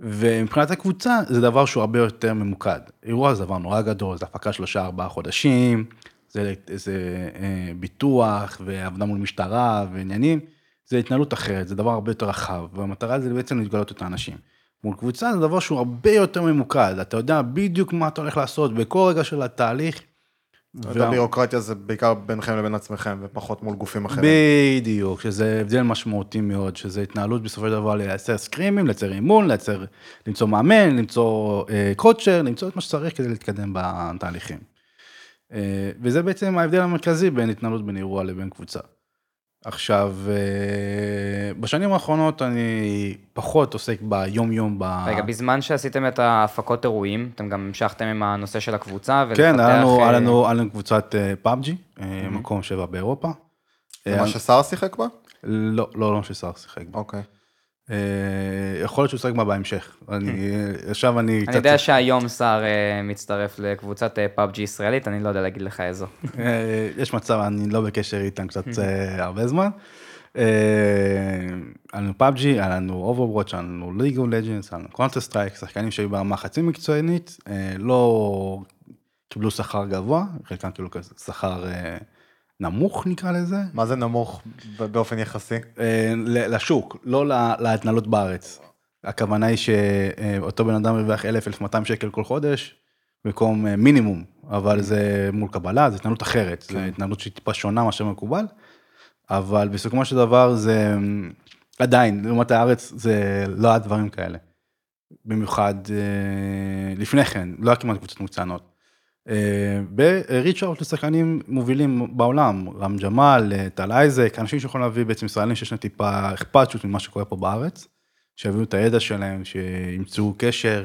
ומבחינת הקבוצה זה דבר שהוא הרבה יותר ממוקד. אירוע זה דבר נורא גדול, זה הפקה שלושה ארבעה חודשים, זה, זה אה, ביטוח ועבודה מול משטרה ועניינים, זה התנהלות אחרת, זה דבר הרבה יותר רחב, והמטרה זה בעצם להתגלות את האנשים. מול קבוצה זה דבר שהוא הרבה יותר ממוקד, אתה יודע בדיוק מה אתה הולך לעשות בכל רגע של התהליך. וה- הבירוקרטיה זה בעיקר ביניכם לבין עצמכם ופחות מול גופים אחרים. בדיוק, שזה הבדל משמעותי מאוד, שזה התנהלות בסופו של דבר לייצר סקרימים, לייצר אימון, לייצר, למצוא מאמן, למצוא אה, קוצ'ר, למצוא את מה שצריך כדי להתקדם בתהליכים. אה, וזה בעצם ההבדל המרכזי בין התנהלות בין אירוע לבין קבוצה. עכשיו, אה, בשנים האחרונות אני פחות עוסק ביום יום ב... רגע, בזמן שעשיתם את ההפקות אירועים, אתם גם המשכתם עם הנושא של הקבוצה, כן, היה לנו, אה, היה לנו, היה לנו קבוצת PUBG, מקום שבע באירופה. זה אה, מה שסער שיחק בה? לא, לא, לא שסער שיחק. בה. אוקיי. אה, יכול להיות שהוא ישחק בה בהמשך. אני, עכשיו אני אני יודע שהיום סער אה, מצטרף לקבוצת PUBG ישראלית, אני לא יודע להגיד לך איזו. אה, יש מצב, אני לא בקשר איתם קצת אה, הרבה זמן. אה, היה לנו PUBG, היה לנו Overwatch, היה לנו League of Legends, היה לנו Counter-Strike, שחקנים שהיו ברמה חצי מקצוענית, אה, לא קיבלו שכר גבוה, חלקם קיבלו כזה שכר אה, נמוך נקרא לזה, מה זה נמוך באופן יחסי? אה, לשוק, לא לה- להתנהלות בארץ. הכוונה היא שאותו בן אדם הרוויח 1,000-1,200 שקל כל חודש, במקום אה, מינימום, אבל זה מול קבלה, זו התנהלות אחרת, זו התנהלות שהיא טיפה שונה מאשר מקובל, אבל בסיכומו של דבר זה עדיין, לעומת הארץ, זה לא היה דברים כאלה. במיוחד אה, לפני כן, לא היה כמעט קבוצות מוצנות. בריץ' אאוט לשחקנים מובילים בעולם, רם ג'מאל, אה, טל אייזק, אנשים שיכולים להביא בעצם ישראלים שיש להם טיפה אכפתיות ממה שקורה פה בארץ, שיביאו את הידע שלהם, שימצאו קשר,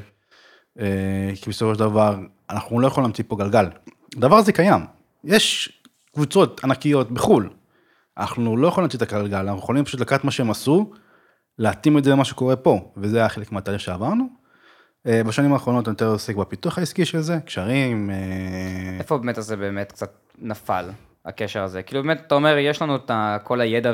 אה, כי בסופו של דבר אנחנו לא יכולים להמציא פה גלגל. הדבר הזה קיים, יש קבוצות ענקיות בחו"ל, אנחנו לא יכולים להמציא את הגלגל, אנחנו יכולים פשוט לקחת מה שהם עשו, להתאים את זה למה שקורה פה, וזה היה חלק מהתהליך שעברנו. אה, בשנים האחרונות אני יותר עוסק בפיתוח העסקי של זה, קשרים, אה, איפה באמת הזה באמת קצת נפל, הקשר הזה? כאילו באמת, אתה אומר, יש לנו את כל הידע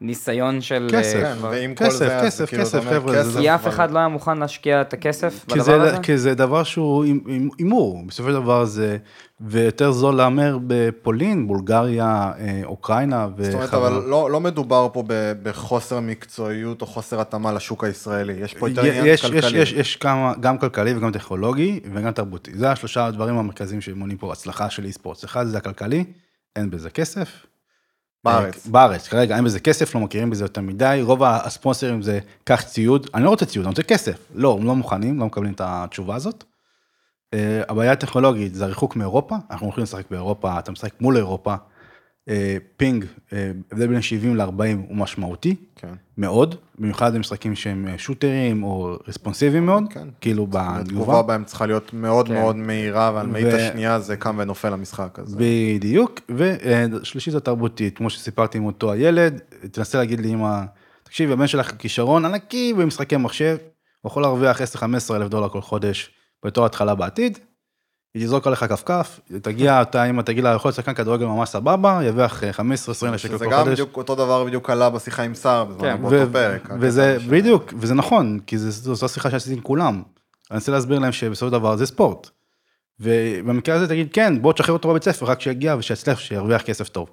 והניסיון של... כסף. אה, כן, כבר- ועם כל כסף, זה, כסף, כאילו, אתה כסף, אומר, חבר'ה, זה- כסף, כי אף אחד לא היה מוכן להשקיע את הכסף בדבר זה, הזה? כי זה דבר שהוא הימ- הימ- הימור, בסופו של דבר זה, ויותר זול להמר בפולין, בולגריה, אה, אוקראינה זאת אומרת, וחבר- אבל לא, לא מדובר פה ב- בחוסר מקצועיות או חוסר התאמה לשוק הישראלי, יש פה יותר עניין כלכלי. יש, יש, יש כמה, גם כלכלי וגם טכנולוגי וגם תרבותי. זה השלושה הדברים המרכזיים שמונים פה הצלחה של אי-ספורט. אחד זה הכלכלי, אין בזה כסף. בארץ. אה, בארץ, כרגע אין בזה כסף, לא מכירים בזה יותר מדי, רוב הספונסרים זה קח ציוד, אני לא רוצה ציוד, אני רוצה כסף. לא, הם לא מוכנים, לא מקבלים את התשובה הזאת. אה, הבעיה הטכנולוגית זה הריחוק מאירופה, אנחנו הולכים לשחק באירופה, אתה משחק מול אירופה, פינג, אה, הבדל בין 70 ל-40 הוא משמעותי, כן. מאוד, במיוחד במשחקים שהם אה, שוטרים או רספונסיביים מאוד, כן. כאילו התגובה בתגובה. בהם צריכה להיות מאוד כן. מאוד מהירה, ועל ו- מאית השנייה זה קם ונופל המשחק הזה. בדיוק, ושלישית התרבותית, כמו שסיפרתי עם אותו הילד, תנסה להגיד לי אמא, תקשיב, הבן שלך כישרון ענקי במשחקי מחשב, הוא יכול להרוויח 10-15 אלף דולר כל חודש בתור התחלה בעתיד, היא תזרוק עליך כפכף, תגיע, אתה, אם תגיד לה, יכול להיות שחקן כדורגל ממש סבבה, ירוויח 15-20 שקל שזה כל גם חודש. בדיוק אותו דבר בדיוק עלה בשיחה עם סער, כן, בזמן באותו פרק. וזה, בדיוק, וזה נכון, כי זה- זו זו שיחה שעשיתי עם כולם. אני רוצה להסביר להם שבסופו של דבר זה ספורט. ובמקרה הזה תגיד, כן, בוא תשחרר אותו בבית ספר, רק שיגיע ושיצליח, שירוויח כסף טוב.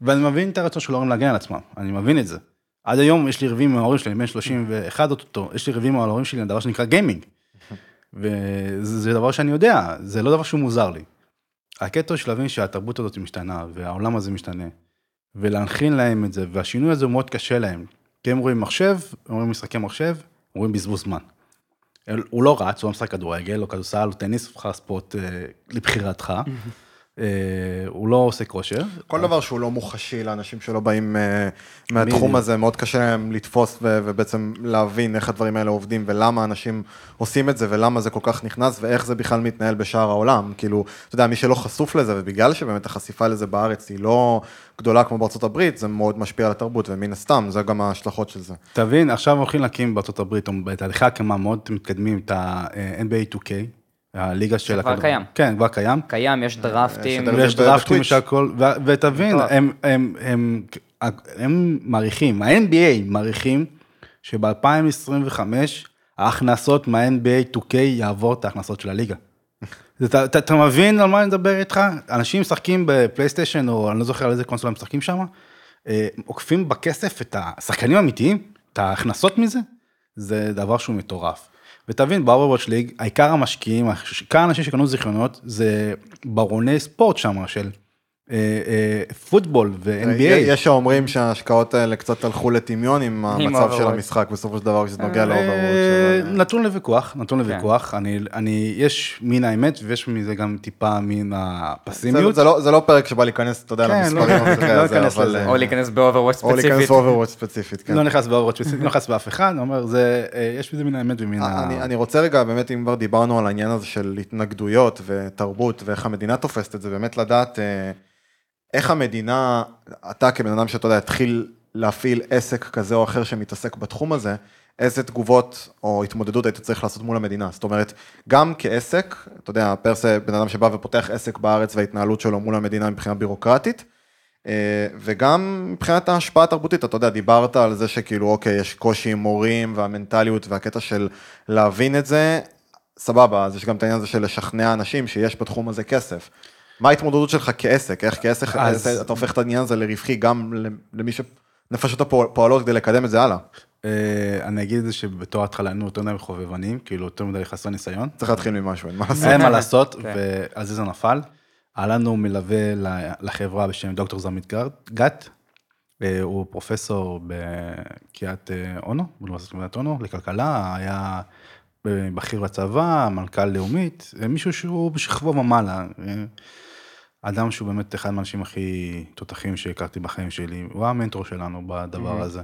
ואני מבין את הרצון של ההורים להגן על עצמם, אני מבין את זה. עד היום יש לי ריבים עם ההורים שלי, אני בן 31 אוטוטו, יש לי ריבים עם ההורים שלי על דבר שנקרא גיימינג. וזה זה דבר שאני יודע, זה לא דבר שהוא מוזר לי. הקטע של להבין שהתרבות הזאת משתנה, והעולם הזה משתנה, ולהנחיל להם את זה, והשינוי הזה הוא מאוד קשה להם. כי הם רואים מחשב, הם רואים משחקי מחשב, הם רואים בזבוז זמן. הוא לא רץ, הוא לא משחק כדורגל, או כדורסל, או טניס, בחר ספורט אה, לבחירתך. אה, הוא לא עושה כושר. כל דבר שהוא לא מוחשי לאנשים שלא באים אה, מהתחום. הזה, מאוד קשה להם לתפוס ובעצם להבין איך הדברים האלה עובדים ולמה אנשים עושים את זה ולמה זה כל כך נכנס ואיך זה בכלל מתנהל בשאר העולם. כאילו, אתה יודע, מי שלא חשוף לזה ובגלל שבאמת החשיפה לזה בארץ היא לא גדולה כמו בארצות הברית, זה מאוד משפיע על התרבות ומן הסתם, זה גם ההשלכות של זה. תבין, עכשיו הולכים להקים בארצות הברית, בתהליכי הקמה מאוד מתקדמים, את ה-NBA 2K, הליגה של... כבר הכדור- קיים. כן, כבר קיים. קיים, יש דרפטים. זה דרפטים. שהכל, ו- ותבין. הם, מעריכים, ה-NBA מעריכים שב-2025 ההכנסות מה-NBA 2K יעבור את ההכנסות של הליגה. אתה, אתה, אתה מבין על מה אני מדבר איתך? אנשים משחקים בפלייסטיישן, או אני לא זוכר על איזה קונסולה הם משחקים שם, אה, עוקפים בכסף את השחקנים האמיתיים, את ההכנסות מזה, זה דבר שהוא מטורף. ותבין, באוברוואץ' ליג, העיקר המשקיעים, עיקר האנשים שקנו זיכיונות, זה ברוני ספורט שם, של פוטבול ו-NBA. יש האומרים שההשקעות האלה קצת הלכו לטמיון עם המצב של. המשחק בסופו של דבר כשזה נוגע אה, ל Overwatch. נתון לוויכוח, נתון כן. לוויכוח, אני, אני, יש מן האמת ויש מזה גם טיפה מן הפסימיות. זה, לא, זה לא פרק שבא להיכנס, אתה יודע, כן, למספרים לא- לא. אה, או להיכנס ב Overwatch או להיכנס ספציפית. ב Overwatch ספציפית, כן. לא נכנס ב Overwatch, לא נכנס באף אחד, אני אומר, אה, יש בזה מן האמת ומן ה... אני, רוצה רגע, באמת, אם כבר דיברנו על העניין הזה של התנגדויות ותרבות ואיך המדינה תופסת את זה, באמת לדעת אה, איך המדינה, אתה כבן אדם שאתה יודע, התחיל להפעיל עסק כזה או אחר שמתעסק בתחום הזה, איזה תגובות או התמודדות היית צריך לעשות מול המדינה. זאת אומרת, גם כעסק, אתה יודע, פרסה, בן אדם שבא ופותח עסק בארץ וההתנהלות שלו מול המדינה מבחינה בירוקרטית, אה, וגם מבחינת ההשפעה התרבותית, אתה יודע, דיברת על זה שכאילו, אוקיי, יש קושי עם מורים והמנטליות והקטע של להבין את זה, סבבה, אז יש גם את העניין הזה של לשכנע אנשים שיש בתחום הזה כסף. מה ההתמודדות שלך כעסק? איך כעסק אז- אתה הופך את העניין הזה לרווחי גם למי שנפשות הפועלות כדי לקדם את זה הלאה? אה, אני אגיד את זה שבתור התחלה היינו יותר מדי חובבנים, כאילו יותר מדי חסרי ניסיון. צריך להתחיל ממשהו, אין מה לעשות. אין מה לעשות, כן. ועל זה זה נפל. היה לנו מלווה לחברה בשם דוקטור זמית גת, אה, הוא פרופסור בקריית אה, אונו, באוניברסיטת קריית אונו, לכלכלה, היה בכיר בצבא, מנכ"ל לאומית, מישהו שהוא בשכבו ומעלה. אדם שהוא באמת אחד מהאנשים הכי תותחים שהכרתי בחיים שלי, הוא היה המנטור שלנו בדבר הזה.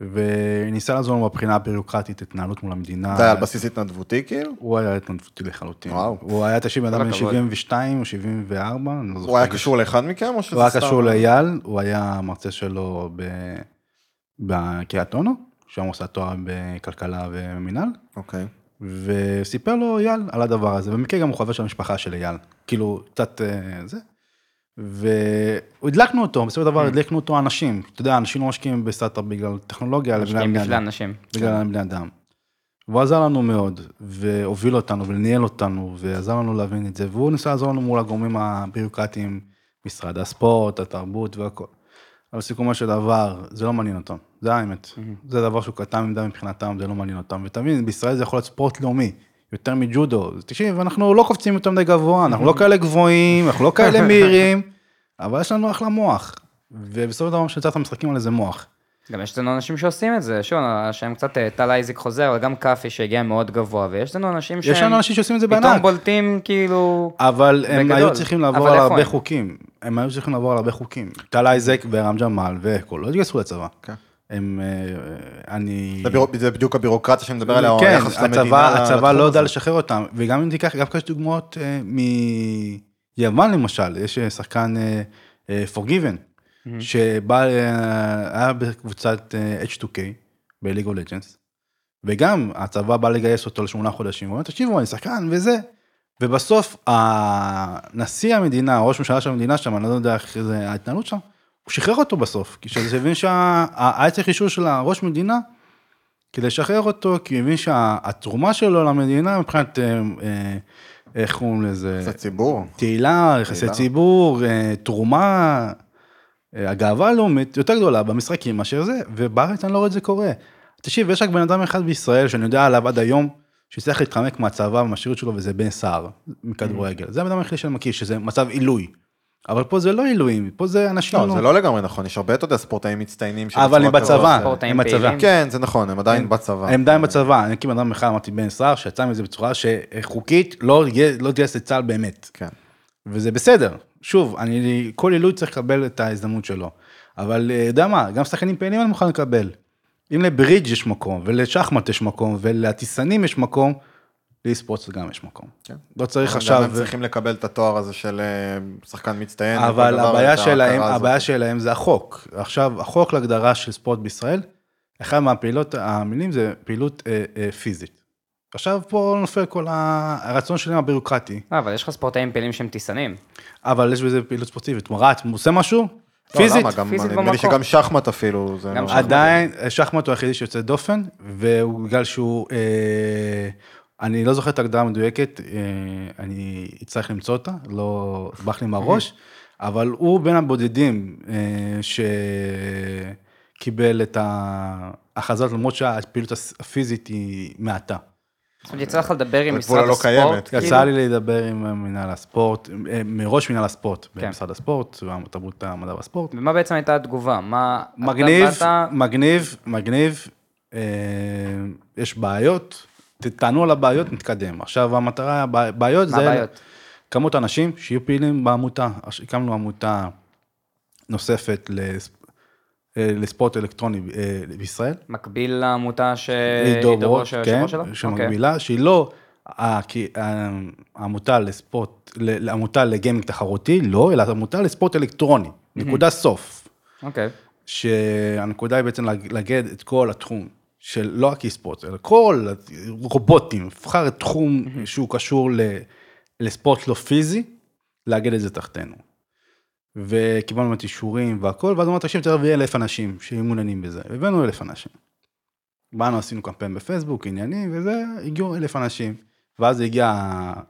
וניסה לעזור לנו מבחינה הבירוקרטית, התנהלות מול המדינה. זה היה על בסיס התנדבותי כאילו? הוא היה התנדבותי לחלוטין. וואו. הוא היה בן אדם בן הכבוד. 72 או 74, אני לא זוכר. הוא היה קשור לאחד מכם או שזה הוא היה סתם? קשור לאייל, הוא היה מרצה שלו בקריית אונו, שם הוא עושה תואר בכלכלה ומינהל, אוקיי. וסיפר לו אייל על הדבר הזה, במקרה גם הוא חבר של המשפחה של אייל, כאילו קצת אה, זה. והדלקנו אותו, בסופו של דבר הדלקנו אותו אנשים, אתה יודע, אנשים לא משקיעים בסטארט-אפ בגלל טכנולוגיה, אלא בגלל בני אדם. אנשים. בגלל בני אדם. והוא עזר לנו מאוד, והוביל אותנו וניהל אותנו, ועזר לנו להבין את זה, והוא ניסה לעזור לנו מול הגורמים הביורוקרטיים, משרד הספורט, התרבות והכל. אבל סיכומו של דבר, זה לא מעניין אותם, זה האמת. זה דבר שהוא קטן מדי מבחינתם, זה לא מעניין אותם. ותבין, בישראל זה יכול להיות ספורט לאומי, יותר מג'ודו. תקשיב, אנחנו לא קופצים יותר מדי גבוה, אנחנו לא כאלה גבוהים, אנחנו לא כאלה מהירים, אבל יש לנו אחלה מוח. ובסופו של דבר, את המשחקים האלה זה מוח. גם יש לנו אנשים שעושים את זה, שוב, השם קצת אה, טל אייזיק חוזר, אבל גם כאפי שהגיע מאוד גבוה, ויש לנו אנשים שהם... יש לנו אנשים שעושים את זה פתאום בענק. בולטים כאילו... אבל הם בגדול. היו צריכים לעבור על הרבה הם? חוקים. הם היו צריכים לעבור על הרבה חוקים. טל אייזק ורם ג'מאל והכל, לא התגייסו לצבא. כן. הם, אה, אני... זה בדיוק הבירוקרטיה שאני מדבר עליה, או כן, הצבא, הצבא לא יודע. לשחרר אותם, וגם אם תיקח, דווקא יש דוגמאות אה, מיוון למשל, יש אה, שחקן Forgiven, שבא, אה, היה בקבוצת אה, H2K בליג אוף לג'נס, וגם הצבא בא לגייס אותו לשמונה חודשים, הוא אומר, תקשיבו, אני שחקן וזה. ובסוף נשיא המדינה, ראש ממשלה של המדינה שם, אני לא יודע איך זה ההתנהלות שם, הוא שחרר אותו בסוף, כי שהוא הבין שהיה צריך אישור של הראש מדינה, כדי לשחרר אותו, כי הוא הבין שהתרומה שלו למדינה מבחינת, אה, אה, איך קוראים לזה? יחסי ציבור. תהילה, יחסי ציבור, אה, תרומה, הגאווה הלאומית יותר גדולה במשחקים מאשר זה, ובארץ אני לא רואה את זה קורה. תקשיב, יש רק בן אדם אחד בישראל שאני יודע עליו עד היום, שצריך להתחמק מהצבא ומהשירות שלו, וזה בן סער, מכדורגל. זה הבן אדם היחיד שאני מכיר, שזה מצב עילוי. אבל פה זה לא עילויים, פה זה אנשים... לא, זה לא לגמרי נכון, יש הרבה, אתה יודע, ספורטאים מצטיינים. אבל הם בצבא, הם בצבא. כן, זה נכון, הם עדיין בצבא. הם עדיין בצבא, אני כאילו אדם אחד אמרתי בן סער, שיצא מזה בצורה שחוקית לא לא תגייס לצה"ל באמת. כן. וזה בסדר. שוב, אני, כל עילוי צריך לקבל את ההזדמנות שלו. אבל אה, יודע מה, גם שחקנים פעילים אני מוכן לקבל. אם לברידג' יש מקום, ולשחמט יש מקום, ולטיסנים יש מקום, לאי-ספורט גם יש מקום. כן. לא צריך גם עכשיו... הם צריכים לקבל את התואר הזה של אה, שחקן מצטיין. אבל הבעיה שלהם. הבעיה שלהם זה החוק. עכשיו, החוק להגדרה של ספורט בישראל, אחד מהפעילות, המילים זה פעילות אה, אה, פיזית. עכשיו פה נופל כל הרצון שלהם הבירוקרטי, אה, אבל יש לך ספורטאים פעילים שהם טיסנים. אבל יש בזה פעילות ספורטיבית. מה, רץ, עושה משהו? לא, פיזית? למה? גם- פיזית נדמה לי במקום. שגם שחמט אפילו. גם לא- שחמט. עדיין, שחמט הוא היחידי שיוצא דופן, והוא בגלל שהוא, אה, אני לא זוכר את ההגדרה המדויקת, אה, אני אצטרך למצוא אותה, לא ברח לי מהראש, אבל הוא בין הבודדים אה, שקיבל את ההכרזות, למרות שהפעילות הפיזית היא מעטה. זאת אומרת, יצא לך לדבר עם משרד לא הספורט. קיימת. כאילו? יצא לי לדבר עם מנהל הספורט, אה, מראש מנהל הספורט כן. במשרד הספורט, והתרבות המדע והספורט. ומה בעצם הייתה התגובה? מה... מגניב, מגניב, מגניב, יש בעיות, תענו על הבעיות, נתקדם. עכשיו המטרה, הבע- בעיות מה זה הבעיות? כמות אנשים שיהיו פעילים בעמותה. הקמנו עמותה נוספת אה, לספורט אלקטרוני אה, בישראל. מקביל לעמותה עידו שעידו ברוש, כן, שלו? אוקיי. שמקבילה, שהיא לא העמותה לספורט, ל- לעמותה לגיימינג תחרותי, לא, אלא עמותה לספורט אלקטרוני, נקודה סוף. אוקיי. שהנקודה היא בעצם לאג- לאגד את כל התחום של לא רק אי-ספורט, אלא כל רובוטים, נבחר את תחום שהוא קשור ל- לספורט לא פיזי, לאגד את זה תחתנו. וקיבלנו באמת אישורים והכל, ואז אמרנו, תקשיב, יהיה אלף אנשים שיהיו מעוניינים בזה. הבאנו אלף אנשים. באנו, עשינו קמפיין בפייסבוק, עניינים, וזה, הגיעו אלף אנשים. ואז הגיע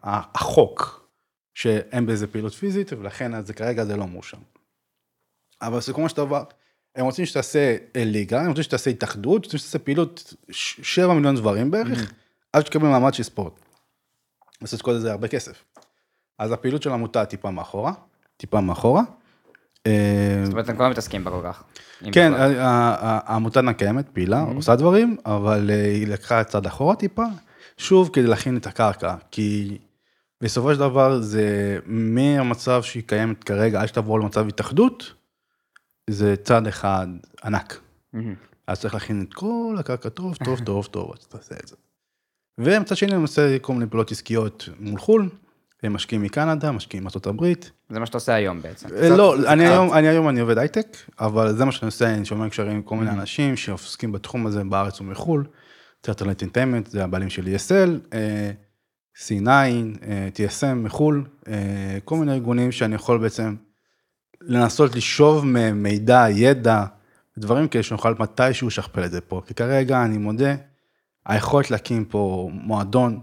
החוק, שאין בזה פעילות פיזית, ולכן זה כרגע זה לא מאושר. אבל בסיכומו של דבר, הם רוצים שתעשה אה, ליגה, הם רוצים שתעשה התאחדות, רוצים שתעשה פעילות ש- שבע מיליון דברים בערך, עד שתקבל מעמד של ספורט. לעשות כל זה הרבה כסף. אז הפעילות של העמותה טיפה מאחורה, טיפה מאחורה. אה, זאת אומרת, אתם כבר מתעסקים בה כל כך. כן, העמותה עדיין קיימת, פעילה, עושה דברים, אבל אה, היא לקחה צעד אחורה טיפה, שוב כדי להכין את הקרקע, כי בסופו של דבר זה מהמצב שהיא קיימת כרגע, עד שתעבור למצב התאחדות, זה צעד אחד ענק. אז צריך להכין את כל הקרקע טוב, טוב, טוב, טוב, אז תעשה את זה. ומצד שני, אני עושה כל מיני פעולות עסקיות מול חו"ל, הם משקיעים מקנדה, משקיעים מארצות הברית. זה מה שאתה עושה היום בעצם. אה, לא. אני היום, אני היום אני עובד הייטק, אבל זה מה שאני עושה, אני שומע קשרים עם כל מיני אנשים שעוסקים בתחום הזה בארץ ומחו"ל. Turtle Entertainment, זה הבעלים של ESL, אה, C9, אה, TSM מחו"ל, כל מיני ארגונים שאני יכול בעצם לנסות לשאוב מהם מידע, ידע, דברים כאלה שנוכל מתישהו לשכפל את זה פה. כי כרגע, אני מודה, היכולת להקים פה מועדון,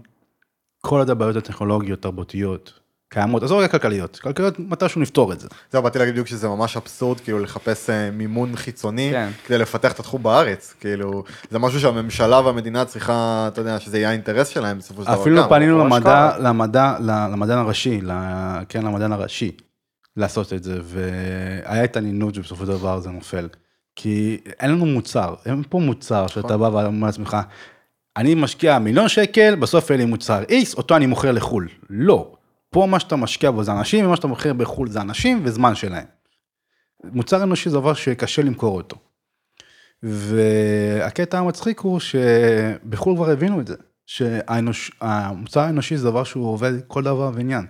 כל עוד הבעיות הטכנולוגיות, תרבותיות, קיימות, עזוב רגע כלכליות, כלכליות מתישהו נפתור את זה. זהו, באתי להגיד בדיוק שזה ממש אבסורד, כאילו, לחפש אה, מימון חיצוני, כן. כדי לפתח את התחום בארץ, כאילו, זה משהו שהממשלה והמדינה צריכה, אתה יודע, שזה יהיה האינטרס שלהם בסופו של דבר. אפילו פנינו למדע, השקעה. למדע, למדען הראשי, ל- כן, למדען הראשי, לעשות את זה, והיה התעניינות שבסופו של דבר זה נופל. כי אין לנו מוצר, אין פה מוצר שאתה בא ואומר לעצמך, אני משקיע מיליון שקל, בסוף יהיה לי מוצר X, אותו אני מוכר לחו"ל. לא. פה מה שאתה משקיע בו זה אנשים, ומה שאתה מוכר בחו"ל זה אנשים וזמן שלהם. מוצר אנושי זה דבר שקשה למכור אותו. והקטע המצחיק הוא שבחו"ל כבר הבינו את זה, שהמוצר האנושי זה דבר שהוא עובד כל דבר ועניין.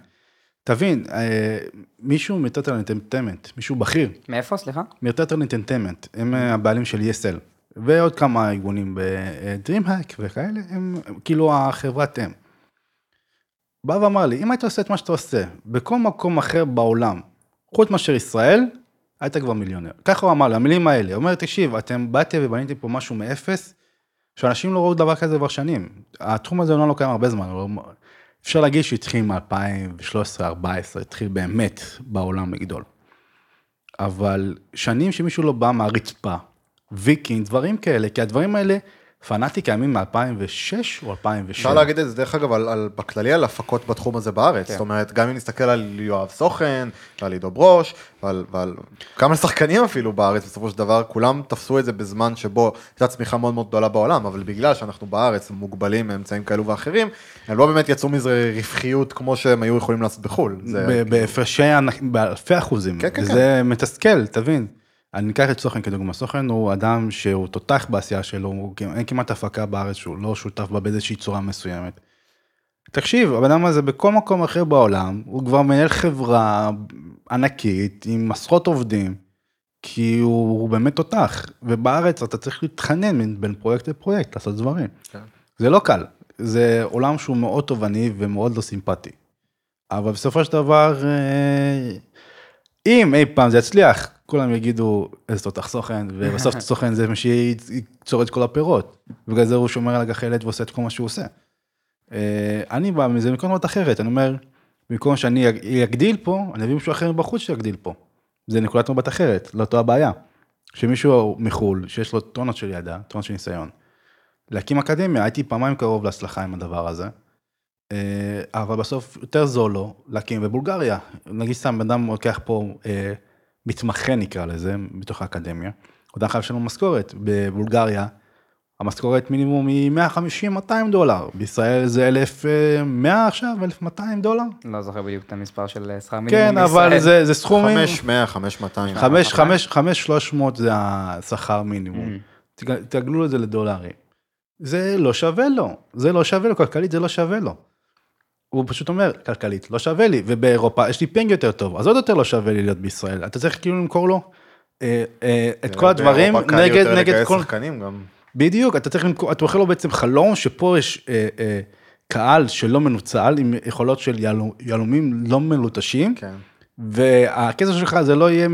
תבין, אה, מישהו מטוטל אנטרטמנט, מישהו בכיר, מאיפה, סליחה? מטוטל אנטרטמנט, הם אה, הבעלים של ESL, ועוד כמה ארגונים בדרימהק וכאלה, הם כאילו החברת אם. בא ואמר לי, אם היית עושה את מה שאתה עושה בכל מקום אחר בעולם, חוץ מאשר ישראל, היית כבר מיליונר. ככה הוא אמר לי, המילים האלה. הוא אומר, תקשיב, אתם באתם ובניתם פה משהו מאפס, שאנשים לא ראו דבר כזה כבר שנים. התחום הזה לא קיים הרבה זמן, אבל אפשר להגיד שהתחיל מ-2013-2014, התחיל באמת בעולם לגדול. אבל שנים שמישהו לא בא מהרצפה, ויקינג, דברים כאלה, כי הדברים האלה, פנאטי קיימים מ-2006 או 2007. אפשר להגיד את זה, דרך אגב, על, על, בכללי על הפקות בתחום הזה בארץ. כן. זאת אומרת, גם אם נסתכל על יואב סוכן, ועל עידו ברוש, ועל, ועל כמה שחקנים אפילו בארץ, בסופו של דבר, כולם תפסו את זה בזמן שבו הייתה צמיחה מאוד מאוד גדולה בעולם, אבל בגלל שאנחנו בארץ מוגבלים מאמצעים כאלו ואחרים, הם לא באמת יצאו מזה רווחיות כמו שהם היו יכולים לעשות בחו"ל. זה, בהפרשי, באלפי אחוזים, כן, כן, זה מתסכל, תבין. אני אקח את סוכן כדוגמה, סוכן הוא אדם שהוא תותח בעשייה שלו, הוא, אין כמעט הפקה בארץ שהוא לא שותף בה באיזושהי צורה מסוימת. תקשיב, הבן אדם הזה בכל מקום אחר בעולם, הוא כבר מנהל חברה ענקית עם עשרות עובדים, כי הוא, הוא באמת תותח, ובארץ אתה צריך להתחנן בין- בין פרויקט לפרויקט, לעשות דברים. כן. זה לא קל, זה עולם שהוא מאוד תובעני ומאוד לא סימפטי. אבל בסופו של דבר, אה, אם אי פעם זה יצליח, כולם יגידו איזה תותח סוכן, ובסוף סוכן זה מה שייצור את כל הפירות. בגלל זה הוא שומר על הגחלת ועושה את כל מה שהוא עושה. אה, אני בא מזה מנקודת אחרת, אני אומר, במקום שאני אגדיל פה, אני אביא מישהו אחר בחוץ שיגדיל פה. זה נקודת מבט אחרת, לא אותו הבעיה. שמישהו מחו"ל, שיש לו טונות של ידע, טונות של ניסיון, להקים אקדמיה, הייתי פעמיים קרוב להצלחה עם הדבר הזה, אה, אבל בסוף יותר זול לו להקים בבולגריה. נגיד סתם בן אדם לוקח פה אה, מתמחה נקרא לזה, בתוך האקדמיה, הוא עדיין חייב לשלם משכורת. בבולגריה, המשכורת מינימום היא 150-200 דולר, בישראל זה 1,100 עכשיו, 1,200 דולר? לא זוכר בדיוק את המספר של אה, שכר מינימום כן, אבל בישראל. זה, זה סכומים, 500, 500. 5, 5, 5, 300 זה השכר מינימום. Mm. תג- תגלו את זה לדולרים. זה לא שווה לו, זה לא שווה לו, כלכלית זה לא שווה לו. הוא פשוט אומר, כלכלית לא שווה לי, ובאירופה יש לי פינג יותר טוב, אז עוד יותר לא שווה לי להיות בישראל. אתה צריך כאילו למכור לו אה, אה, את כל הדברים נגד, נגד כל... בדיוק, אתה צריך למכור, אתה מוכר לו בעצם חלום שפה יש אה, אה, קהל שלא מנוצל, עם יכולות של יהלו- יהלומים לא מלוטשים, כן. והכסף שלך זה לא יהיה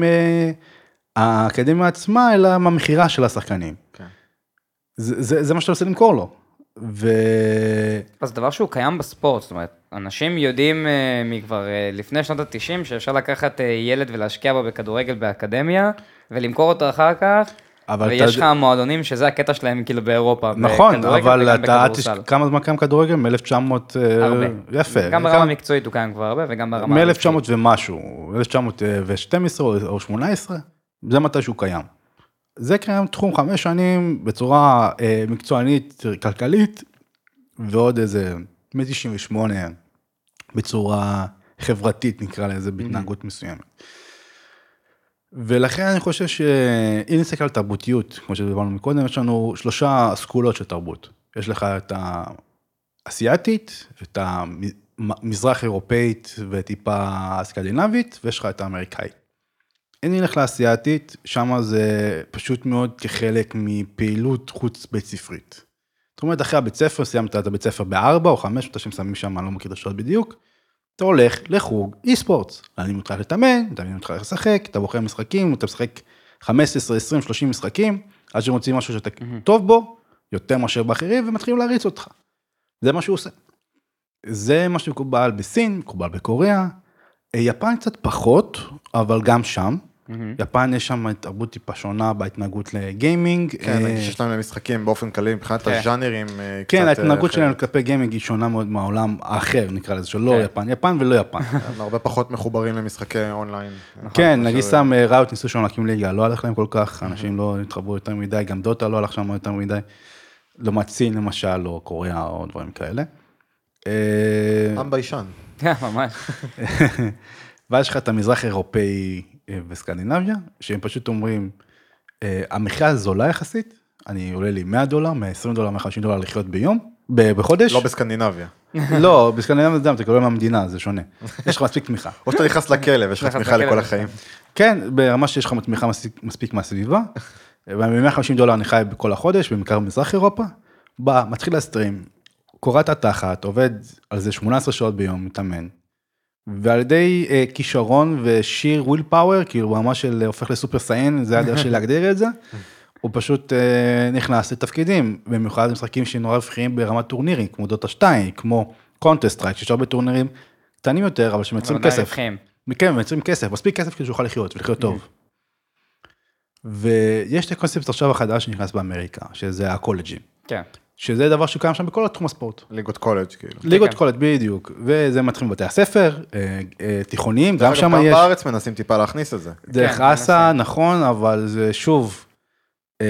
מהאקדמיה עצמה, אלא מהמכירה של השחקנים. כן. זה, זה, זה מה שאתה רוצה למכור לו. ו... אז דבר שהוא קיים בספורט, זאת אומרת, אנשים יודעים אה, מכבר אה, לפני שנות ה-90 שאפשר לקחת אה, ילד ולהשקיע בו בכדורגל באקדמיה, ולמכור אותו אחר כך, אבל ויש אתה- לך מועדונים שזה הקטע שלהם כאילו באירופה, נכון, אבל אתה, בכדורסל. כמה זמן קיים כדורגל? מ-1900... הרבה. יפה. גם ברמה המקצועית הוא קיים כבר הרבה, וגם ברמה... מ-1900 ומשהו, 1912 או או 18, זה מתי שהוא קיים. זה קיים תחום חמש שנים בצורה אה, מקצוענית כלכלית, ועוד איזה מ-98 בצורה חברתית נקרא לזה, בהתנהגות מסוימת. ולכן אני חושב שאם נסתכל על תרבותיות, כמו שדיברנו מקודם, יש לנו שלושה סגולות של תרבות. יש לך את האסייתית, את המזרח אירופאית וטיפה סקנדינבית, ויש לך את האמריקאית. אם נלך לאסייתית, שם זה פשוט מאוד כחלק מפעילות חוץ בית ספרית. זאת אומרת, אחרי הבית ספר, סיימת את הבית ספר בארבע או חמש, מתי ששמים שם, אני לא מכיר את השעות בדיוק, אתה הולך לחוג אי ספורט. מעלים אותך לתאמן, מעלים אותך לשחק, אתה בוחר משחקים, אתה משחק 15, 20, 30 משחקים, עד שמוצאים משהו שאתה טוב בו, יותר מאשר באחרים, ומתחילים להריץ אותך. זה מה שהוא עושה. זה מה שמקובל בסין, מקובל בקוריאה, אה, יפן קצת פחות, אבל גם שם. יפן יש שם תרבות טיפה שונה בהתנהגות לגיימינג. כן, אה, הגישה שלהם למשחקים באופן כללי, מבחינת כן. הז'אנרים. אה, כן, קצת, ההתנהגות אה, שלנו כלפי גיימינג היא שונה מאוד מהעולם האחר, נקרא לזה, שלא כן. יפן, יפן ולא יפן. הם הרבה פחות מחוברים למשחקי אונליין. כן, מאשר- נגיד סתם ראוט ניסו שם להקים ליגה, לא הלך להם כל כך, אנשים לא התחברו יותר מדי, גם דוטה לא הלך שם יותר מדי, לעומת סין למשל, או קוריאה או דברים כאלה. עם ביישן. כן, ממש. ואז יש לך את המזרח האירופאי אה, וסקנדינביה, שהם פשוט אומרים, אה, המחיה זולה יחסית, אני עולה לי 100 דולר, 120 דולר, 150 דולר לחיות ביום, בחודש. לא בסקנדינביה. לא, בסקנדינביה זה דם, אתה קורא מהמדינה, זה שונה. יש לך מספיק תמיכה. או שאתה נכנס לכלא ויש לך תמיכה לכל החיים. כן, ברמה שיש לך תמיכה מספיק- מספיק מהסביבה. ב-150 דולר אני חי בכל החודש, במקרה במזרח אירופה. בא, מתחיל להסטרים, קורע את התחת, עובד על זה 18 שעות ביום, מתאמן. ועל ידי אה, כישרון ו sheer will power, כאילו ברמה של הופך ל Super Saiyan, זה הדרך שלי להגדיר את זה. הוא פשוט אה, נכנס לתפקידים, במיוחד משחקים שנורא רווחיים ברמת טורנירים, כמו דוטה 2, כמו Counter-Strike, שיש הרבה טורנירים קטנים יותר, אבל שמייצרים כסף. כן, מייצרים כסף, מספיק כסף כדי שהוא יוכל לחיות ולחיות טוב. ויש את הקונספט עכשיו החדש שנכנס באמריקה, שזה הקולג'ים, כן. שזה דבר שקיים שם בכל התחום הספורט. ליגות קולג' כאילו. ליגות כן. קולג' בדיוק, וזה מתחיל בבתי הספר, אה, אה, תיכוניים, גם שם יש, בארץ מנסים טיפה להכניס את זה. דרך כן, אסא, נכון, אבל זה שוב, אה,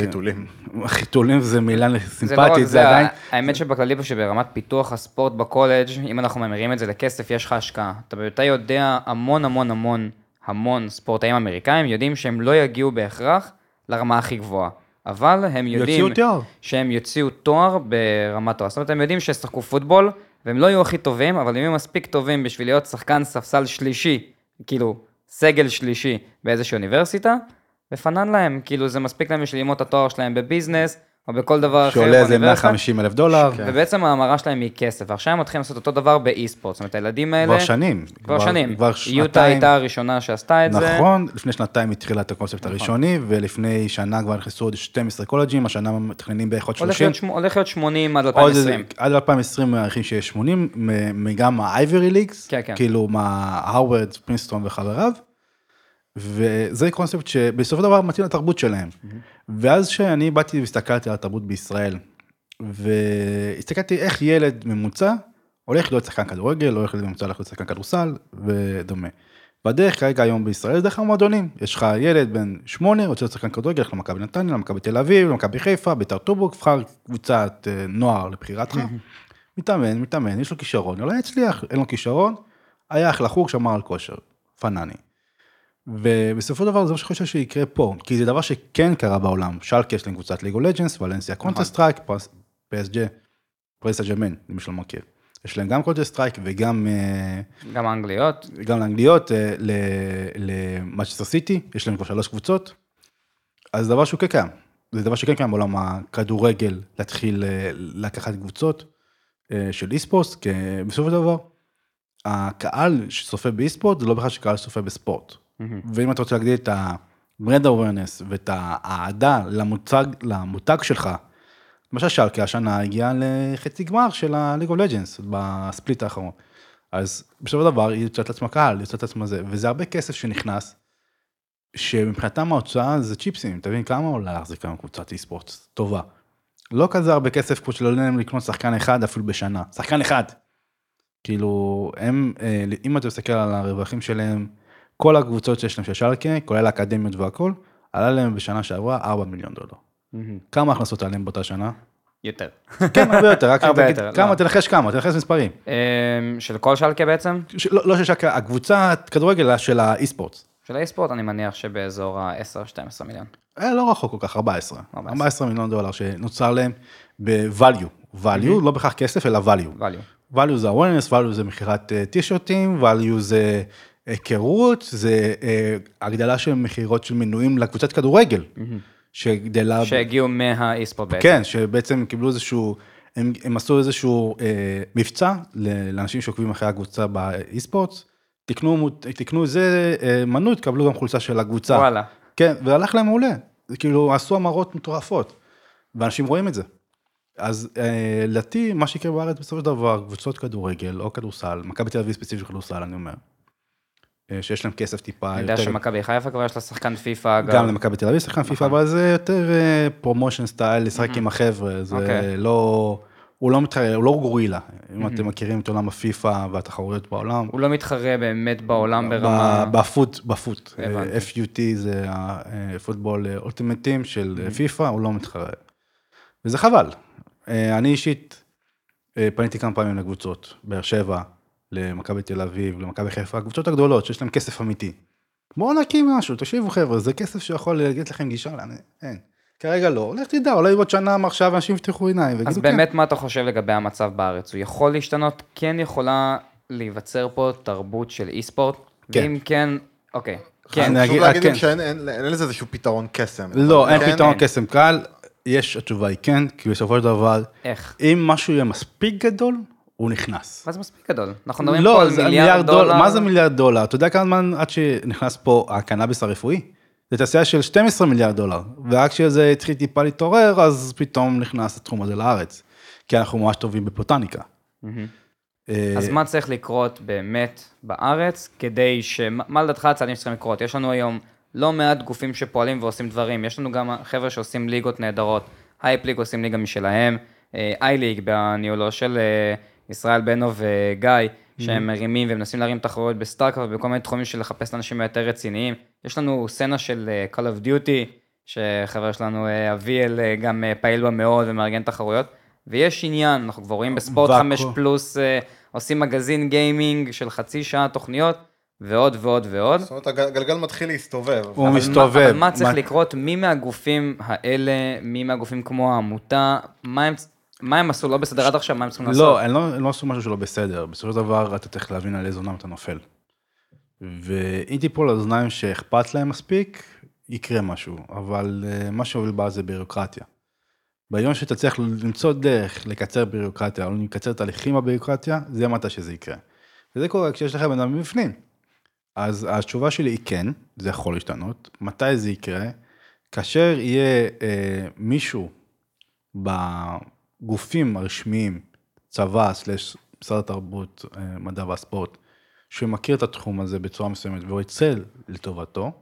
חיתולים. חיתולים זה מילה זה לא סימפטית, זה, זה עדיין, האמת שבכללי שברמת פיתוח הספורט בקולג', אם אנחנו ממירים את זה לכסף, יש לך השקעה. אתה, אתה יודע המון המון המון המון ספורטאים אמריקאים יודעים שהם לא יגיעו בהכרח לרמה הכי גבוהה. אבל הם יודעים יוציאו תואר. שהם יוציאו תואר ברמת תואר. זאת אומרת, הם יודעים שישחקו פוטבול, והם לא יהיו הכי טובים, אבל הם יהיו מספיק טובים בשביל להיות שחקן ספסל שלישי, כאילו, סגל שלישי באיזושהי אוניברסיטה, ופנן להם, כאילו, זה מספיק להם בשביל ללמוד את התואר שלהם בביזנס, או בכל דבר אחר שעולה איזה באוניברסיטה. 150 אלף דולר, ובעצם ההמרה שלהם היא כסף, ועכשיו הם מתחילים לעשות אותו דבר באי-ספורט, זאת אומרת, הילדים האלה... כבר שנים, כבר שנים. כבר יוטה שנתיים, הייתה הראשונה שעשתה את זה. נכון, לפני שנתיים התחילה את הקונספט נכון. הראשוני, ולפני שנה כבר נכנסו עוד 12 קולג'ים, השנה מתכננים בערך עוד הולך 30. להיות, שמ... הולך להיות 80 עד עוד איזה- 2020. עד 2020 מעריכים שיש 80, מ- גם האייברי ליגס, כן, כן. כאילו מההרווארד, פרינסטון וחבריו, וזה קונספט שבסופו של דבר מתאים לתרבות שלהם. ואז שאני באתי והסתכלתי על התרבות בישראל, והסתכלתי איך ילד ממוצע הולך להיות שחקן כדורגל, הולך להיות ממוצע הולך להיות שחקן כדורסל ודומה. בדרך כרגע היום בישראל זה דרך המועדונים, יש לך ילד בן שמונה, רוצה להיות שחקן כדורגל, לך למכבי נתניה, למכבי תל אביב, למכבי חיפה, ביתר טובו, תבחר קבוצת אה, נוער לבחירתך, מתאמן, מתאמן, יש לו כישרון, אולי יצליח, אין לו כישרון, היה אחלה חוג, שמר על כושר, פנאני. ובסופו של דבר זה מה שאני חושב שיקרה פה, כי זה דבר שכן קרה בעולם, שאלקה יש להם קבוצת League of Legends, ולנסיה Counter-Strike, PSG, פריז סן ז'רמן, למי שלא מכיר. יש להם גם Counter-Strike וגם אה, גם האנגליות. גם לאנגליות, אה, למנצ'סטר סיטי, יש להם כבר שלוש קבוצות. אז זה דבר שהוא כן קיים, זה דבר שכן קיים בעולם הכדורגל, להתחיל אה, לקחת קבוצות של אי-ספורט, כי בסופו של דבר, הקהל שצופה באי-ספורט זה לא בכלל שקהל שצופה בספורט. ואם אתה רוצה להגדיל את ה-brand awareness ואת האהדה למוצג, למותג שלך, למשל שלקה השנה הגיעה לחצי גמר של ה-League of Legends בספליט האחרון. אז בסופו של דבר היא יוצאת לעצמה קהל, היא יוצאת לעצמה זה, וזה הרבה כסף שנכנס, שמבחינתם ההוצאה זה צ'יפסים, אתה מבין כמה עולה להחזיק היום קבוצת אי-ספורט טובה. לא כזה הרבה כסף כמו שלא להם לקנות שחקן אחד אפילו בשנה, שחקן אחד. כאילו הם, אה, אם אתה מסתכל על הרווחים שלהם, כל הקבוצות שיש להם של שלקה, כולל האקדמיות והכל, עלה להם בשנה שעברה 4 מיליון דולר. כמה הכנסות עליהם באותה שנה? יותר. כן, הרבה יותר, רק תגיד כמה, לא. תנחש כמה, תנחש מספרים. אמ, של כל שלקה בעצם? לא לא של שלקה, הקבוצת כדורגל של האי-ספורט. של האי-ספורט אני מניח שבאזור ה-10-12 מיליון. אה, לא רחוק כל כך, 14. 14. 14 מיליון דולר שנוצר להם ב-value. value, לא בהכרח כסף, אלא value. value. value זה awareness, value זה מכירת אה, טישרטים, value זה היכרות, זה אה, הגדלה של מכירות של מנויים לקבוצת כדורגל, שגדלה... שהגיעו מהאי-ספורט בעצם. כן, שבעצם קיבלו איזשהו, הם, הם עשו איזשהו אה, מבצע לאנשים שעוקבים אחרי הקבוצה באי-ספורט, תקנו, תקנו איזה אה, מנוי, תקבלו גם חולצה של הקבוצה. וואלה. כן, והלך להם מעולה. כאילו, עשו המרות מטורפות, ואנשים רואים את זה. אז אה, לדעתי, מה שיקרה בארץ בסופו של דבר, קבוצות כדורגל או כדורסל, מכבי תל אביב ספציפית כדורסל, אני אומר, שיש להם כסף טיפה אני יודע יותר, שמכבי חיפה כבר יש לה שחקן פיפא, אגב. גם למכבי תל אביב שחקן פיפא, אבל זה יותר promotion style, לשחק עם החבר'ה, זה אוקיי. לא, הוא לא מתחרה, הוא לא גורילה, אם אתם מכירים את עולם הפיפא והתחרויות בעולם. הוא לא מתחרה באמת בעולם ברמה... בפוט, בפוט, הבנתי. FUT זה הפוטבול אולטימטים של פיפא, הוא לא מתחרה. וזה חבל. אה, אני אישית אה, פניתי כמה פעמים לקבוצות, באר שבע, למכבי תל אביב, למכבי חיפה, הקבוצות הגדולות שיש להם כסף אמיתי. בואו נקים משהו, תקשיבו חבר'ה, זה כסף שיכול לתת לכם גישה לאן, אין. כרגע לא, לך תדע, אולי בעוד שנה עכשיו אנשים יפתחו עיניים ויגידו אז כן. באמת, מה אתה חושב לגבי המצב בארץ? הוא יכול להשתנות? כן יכולה להיווצר פה תרבות של אי-ספורט? כן. ואם כן, אוקיי. כן, אני חשוב אגיד- להגיד כן. שאין אין- אין לזה איזשהו פתרון קסם. לא, אין כן? פתרון קסם קל, יש, התשובה היא כן, כי בסופו של דבר, איך? אם משהו יהיה מספיק גדול, הוא נכנס. מה זה מספיק גדול? אנחנו מדברים לא, פה על זה מיליארד דולר. מה זה מיליארד דולר? אתה יודע כמה זמן עד שנכנס פה הקנאביס הרפואי? זה תעשייה של 12 מיליארד דולר, ורק כשזה התחיל טיפה להתעורר, אז פתאום נכנס התחום הזה לארץ. כי אנחנו ממש טובים בפוטניקה. אה, אז מה צריך לקרות באמת בארץ, כדי ש... מה לדעתך הצעדים שצריכים לקרות? יש לנו היום לא מעט גופים שפועלים ועושים דברים, יש לנו גם חבר'ה שעושים ליגות נהדרות, Hype League עושים ליגה משלהם, iLeague בניהולו של אה, ישראל בנו וגיא, שהם מרימים ומנסים להרים תחרויות ב StarCraft ובכל מיני תחומים של לחפש את האנשים היותר רציניים. יש לנו סצנה של אה, Call of Duty, שחבר שלנו אה, אביאל אה, גם פעיל בה מאוד ומארגן תחרויות, ויש עניין, אנחנו כבר רואים בספורט והכל. 5 פלוס, עושים מגזין גיימינג של חצי שעה תוכניות, ועוד ועוד ועוד. זאת אומרת, הגלגל מתחיל להסתובב. הוא אבל מסתובב. מה, אבל מה צריך מה- לקרות? מי מהגופים האלה, מי מהגופים כמו העמותה, מה הם, מה הם עשו לא בסדר עד עכשיו, מה הם צריכים לעשות? לא, הם לא, הם לא עשו משהו שלא בסדר, בסופו של דבר אתה צריך להבין על איזה אוזניים אתה נופל. ואם תיפול על אוזניים שאכפת להם מספיק, יקרה משהו, אבל אה, מה שהוביל בה זה בירוקרטיה. ביום שתצליח למצוא דרך לקצר בירוקרטיה, או לקצר תהליכים בבירוקרטיה, זה מתי שזה יקרה. וזה קורה כשיש לך בן אדם מבפנים. אז התשובה שלי היא כן, זה יכול להשתנות. מתי זה יקרה? כאשר יהיה אה, מישהו בגופים הרשמיים, צבא, סלש משרד התרבות, אה, מדע והספורט, שמכיר את התחום הזה בצורה מסוימת והוא יצא לטובתו,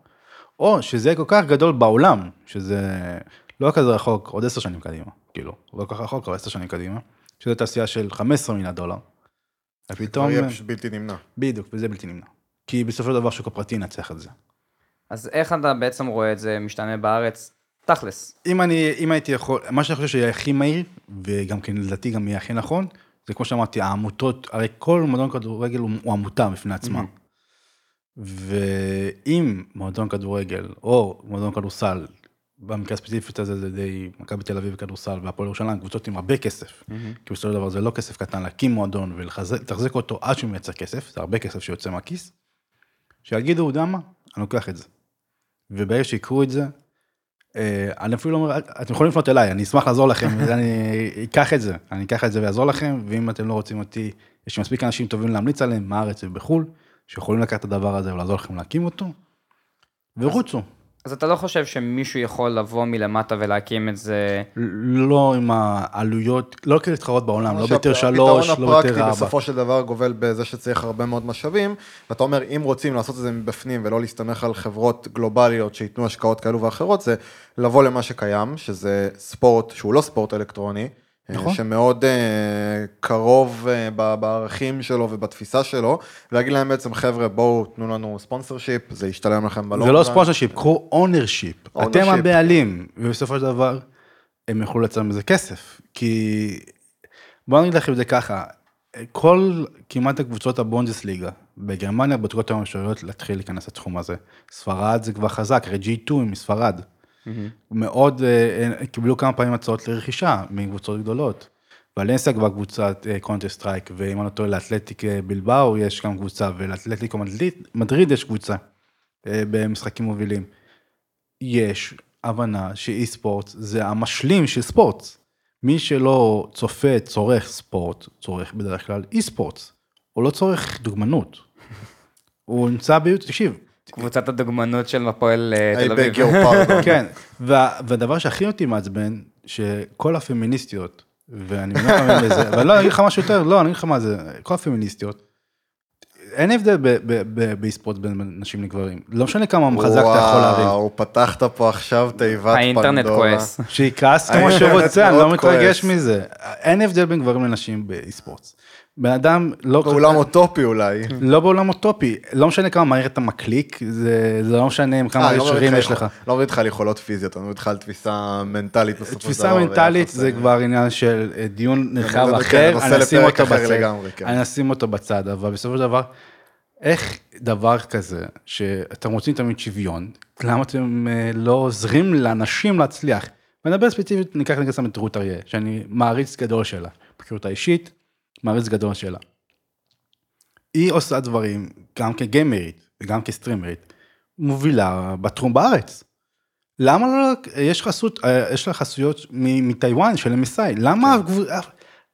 או שזה יהיה כל כך גדול בעולם, שזה לא כזה רחוק, עוד עשר שנים קדימה, כאילו, לא כל כך רחוק, אבל עשר שנים קדימה, שזה תעשייה של 15 מיליארד דולר. ופתאום, כבר יהיה פשוט בלתי נמנע. בדיוק, וזה בלתי נמנע. כי בסופו של דבר שוק הפרטי ינצח את זה. אז איך אתה בעצם רואה את זה משתנה בארץ? תכלס. אם אני, אם הייתי יכול, מה שאני חושב שיהיה הכי מהיר, וגם כן לדעתי גם יהיה הכי נכון, זה כמו שאמרתי, העמותות, הרי כל מועדון כדורגל הוא, הוא עמותה בפני עצמה. ואם מועדון כדורגל, או מועדון כדורסל, במקרה הספציפי הזה זה די מכבי תל אביב כדורסל והפועל ירושלים, קבוצות עם הרבה כסף. כי בסופו של דבר זה לא כסף קטן להקים מועדון ולתחזק אותו עד שהוא מייצר כסף, זה הרבה כסף שיוצא מהכיס. שיגידו, יודע מה, אני לוקח את זה. וברגע שיקרו את זה, אני אפילו לא אומר, אתם יכולים לפנות אליי, אני אשמח לעזור לכם, אני אקח את זה, אני אקח את זה ואעזור לכם, ואם אתם לא רוצים אותי, יש מספיק אנשים טובים להמליץ עליהם, בארץ ובחו"ל, שיכולים לקחת את הדבר הזה ולעזור לכם להקים אותו, ורוצו. אז אתה לא חושב שמישהו יכול לבוא מלמטה ולהקים את זה? לא עם העלויות, לא כאלה להתחרות בעולם, לא ביותר שלוש, הפתרון לא הפרקטי ביותר ארבע. בסופו של דבר גובל בזה שצריך הרבה מאוד משאבים, ואתה אומר, אם רוצים לעשות את זה מבפנים ולא להסתמך על חברות גלובליות שייתנו השקעות כאלו ואחרות, זה לבוא למה שקיים, שזה ספורט שהוא לא ספורט אלקטרוני, נכון. שמאוד אה, קרוב אה, בערכים שלו ובתפיסה שלו, ולהגיד להם בעצם, חבר'ה, בואו תנו לנו sponsorship, זה ישתלם לכם ב long זה לא run." sponsorship, קחו ownership. Ownership. אתם הבעלים, ובסופו של דבר, הם יוכלו לייצר מזה כסף. כי, בוא נגיד לכם את זה ככה, כל, כמעט הקבוצות הבונדסליגה, בגרמניה בוחנות היום אפשרויות להתחיל להיכנס לתחום הזה. ספרד זה כבר חזק, הרי G2 היא מספרד. מאוד, אה, קיבלו כמה פעמים הצעות לרכישה מקבוצות גדולות. ולנסיה כבר קבוצת Counter-Strike, ואם אני לא טועה לאתלטיק אה, בילבאו יש גם קבוצה, ולאתלטיקו מדריד- יש קבוצה אה, במשחקים מובילים. יש הבנה שאי ספורט זה המשלים של ספורט. מי שלא צופה, צורך ספורט, צורך בדרך כלל אי ספורט. הוא לא צורך דוגמנות. הוא נמצא ב... תקשיב, קבוצת הדוגמנות של הפועל אה, תל אביב. כן, וה, והדבר שהכי אותי מעצבן, שכל הפמיניסטיות, ואני מבין לך בזה, אבל לא, אני אגיד לך משהו יותר, לא, אני אגיד לך מה זה, כל הפמיניסטיות, אין הבדל ב- ב- ב- באי-ספורט בין נשים לגברים, לא משנה כמה חזק אתה יכול להרים. וואו, פתחת פה עכשיו תיבת פנדורה. האינטרנט כועס. שיכעס האינטרנט שהוא רוצה, אני לא מתרגש. מזה. אין הבדל בין גברים לנשים באי-ספורט. בן אדם לא... באולם אוטופי אולי. לא בעולם אוטופי, לא משנה כמה מהר אתה מקליק, זה זה לא משנה כמה אה, לא איתך יש לך. לא מדבר איתך על יכולות פיזיות, אני מדבר איתך על תפיסה מנטלית בסופו של דבר. תפיסה מנטלית זה כבר עניין של אה, דיון נרחב אחר, כן, אני אשים אותו בצד, כן. אני אשים אותו בצד, אבל בסופו של דבר, איך דבר כזה, שאתם רוצים תמיד שוויון, למה אתם אה, לא עוזרים לאנשים להצליח? ונדבר ספציפית, ניקח את רות אריה, שאני מעריץ גדול שלה, מכיר אותה אישית, מעריץ גדול שלה. היא עושה דברים גם כגיימרית וגם כסטרימרית, מובילה בתחום בארץ. למה לא, יש חסות, אה, יש לה חסויות מטיוואן של MSI, למה,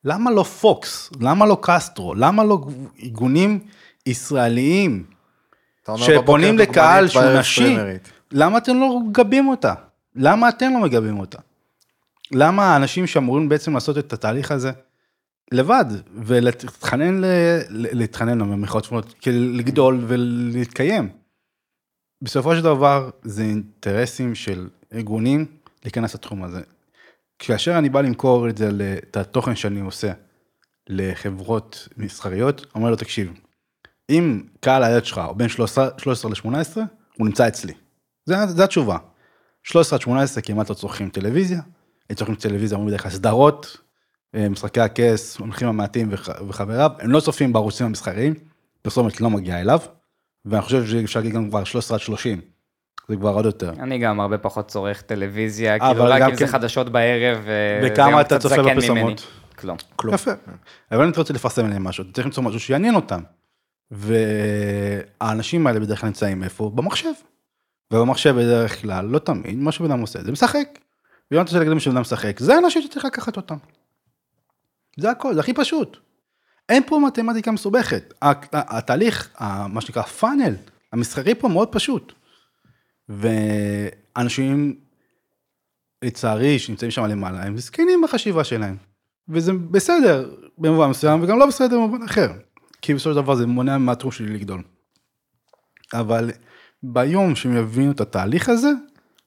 למה לא פוקס, למה לא קסטרו, למה לא ארגונים ישראליים שפונים לקהל דוגמנית שהוא בערב נשי, סטרימרית. למה אתם לא מגבים אותה? למה אתם לא מגבים אותה? למה האנשים שאמורים בעצם לעשות את התהליך הזה לבד ולהתחנן, להתחנן צפונות, כדי לגדול ולהתקיים? בסופו של דבר זה אינטרסים של ארגונים להיכנס לתחום הזה. כאשר אני בא למכור את זה, את התוכן שאני עושה לחברות מסחריות, אומר לו תקשיב, אם קהל היעד שלך הוא בין 13 13 ל-18, הוא נמצא אצלי. זה התשובה. 13 עד 18 כמעט לא צורכים טלוויזיה, הם צורכים טלוויזיה, אומרים בדרך כלל סדרות, משחקי הכס, מומחים המעטים וח, וחבריו, הם לא צופים בערוצים המסחריים, פרסומת לא מגיעה אליו, ואני חושב שאפשר להגיד גם כבר 13 עד 30, זה כבר עוד יותר. אני גם הרבה פחות צורך טלוויזיה, כאילו רק אם זה כן- חדשות בערב, וזה וכמה אתה צופה בפרסומות? כלום. כלום. יפה. אבל אני רוצה לפרסם עליהם משהו, אתה צריך למצוא משהו שיעניין אותם. והאנשים האלה בדרך כלל נמצאים איפה? במחשב. ובמחשב בדרך כלל, לא תמיד, מה שבן אדם עושה, זה משחק. ואם אתה רוצה להגיד שבן אדם משחק, זה האנשים שצריך לקחת אותם. זה הכל, זה הכי פשוט. אין פה מתמטיקה מסובכת. התהליך, מה שנקרא פאנל, המסחרי פה מאוד פשוט. ואנשים, לצערי, שנמצאים שם למעלה, הם זקנים בחשיבה שלהם. וזה בסדר במובן מסוים, וגם לא בסדר במובן אחר. כי בסופו של דבר זה מונע מהתחום שלי לגדול. אבל ביום שהם יבינו את התהליך הזה,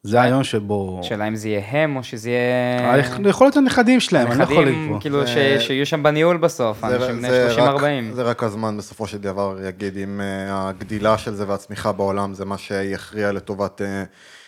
זה היום שבו... שאלה אם זה יהיה הם או שזה יהיה... יכול להיות הנכדים שלהם, אני לא יכול נכדים, לקבוע. כאילו, ש- זה- שיהיו שם בניהול בסוף, אנשים בני זה רק- 30-40. זה רק הזמן בסופו של דבר יגיד אם אה, הגדילה של זה והצמיחה בעולם זה מה שיכריע לטובת אה,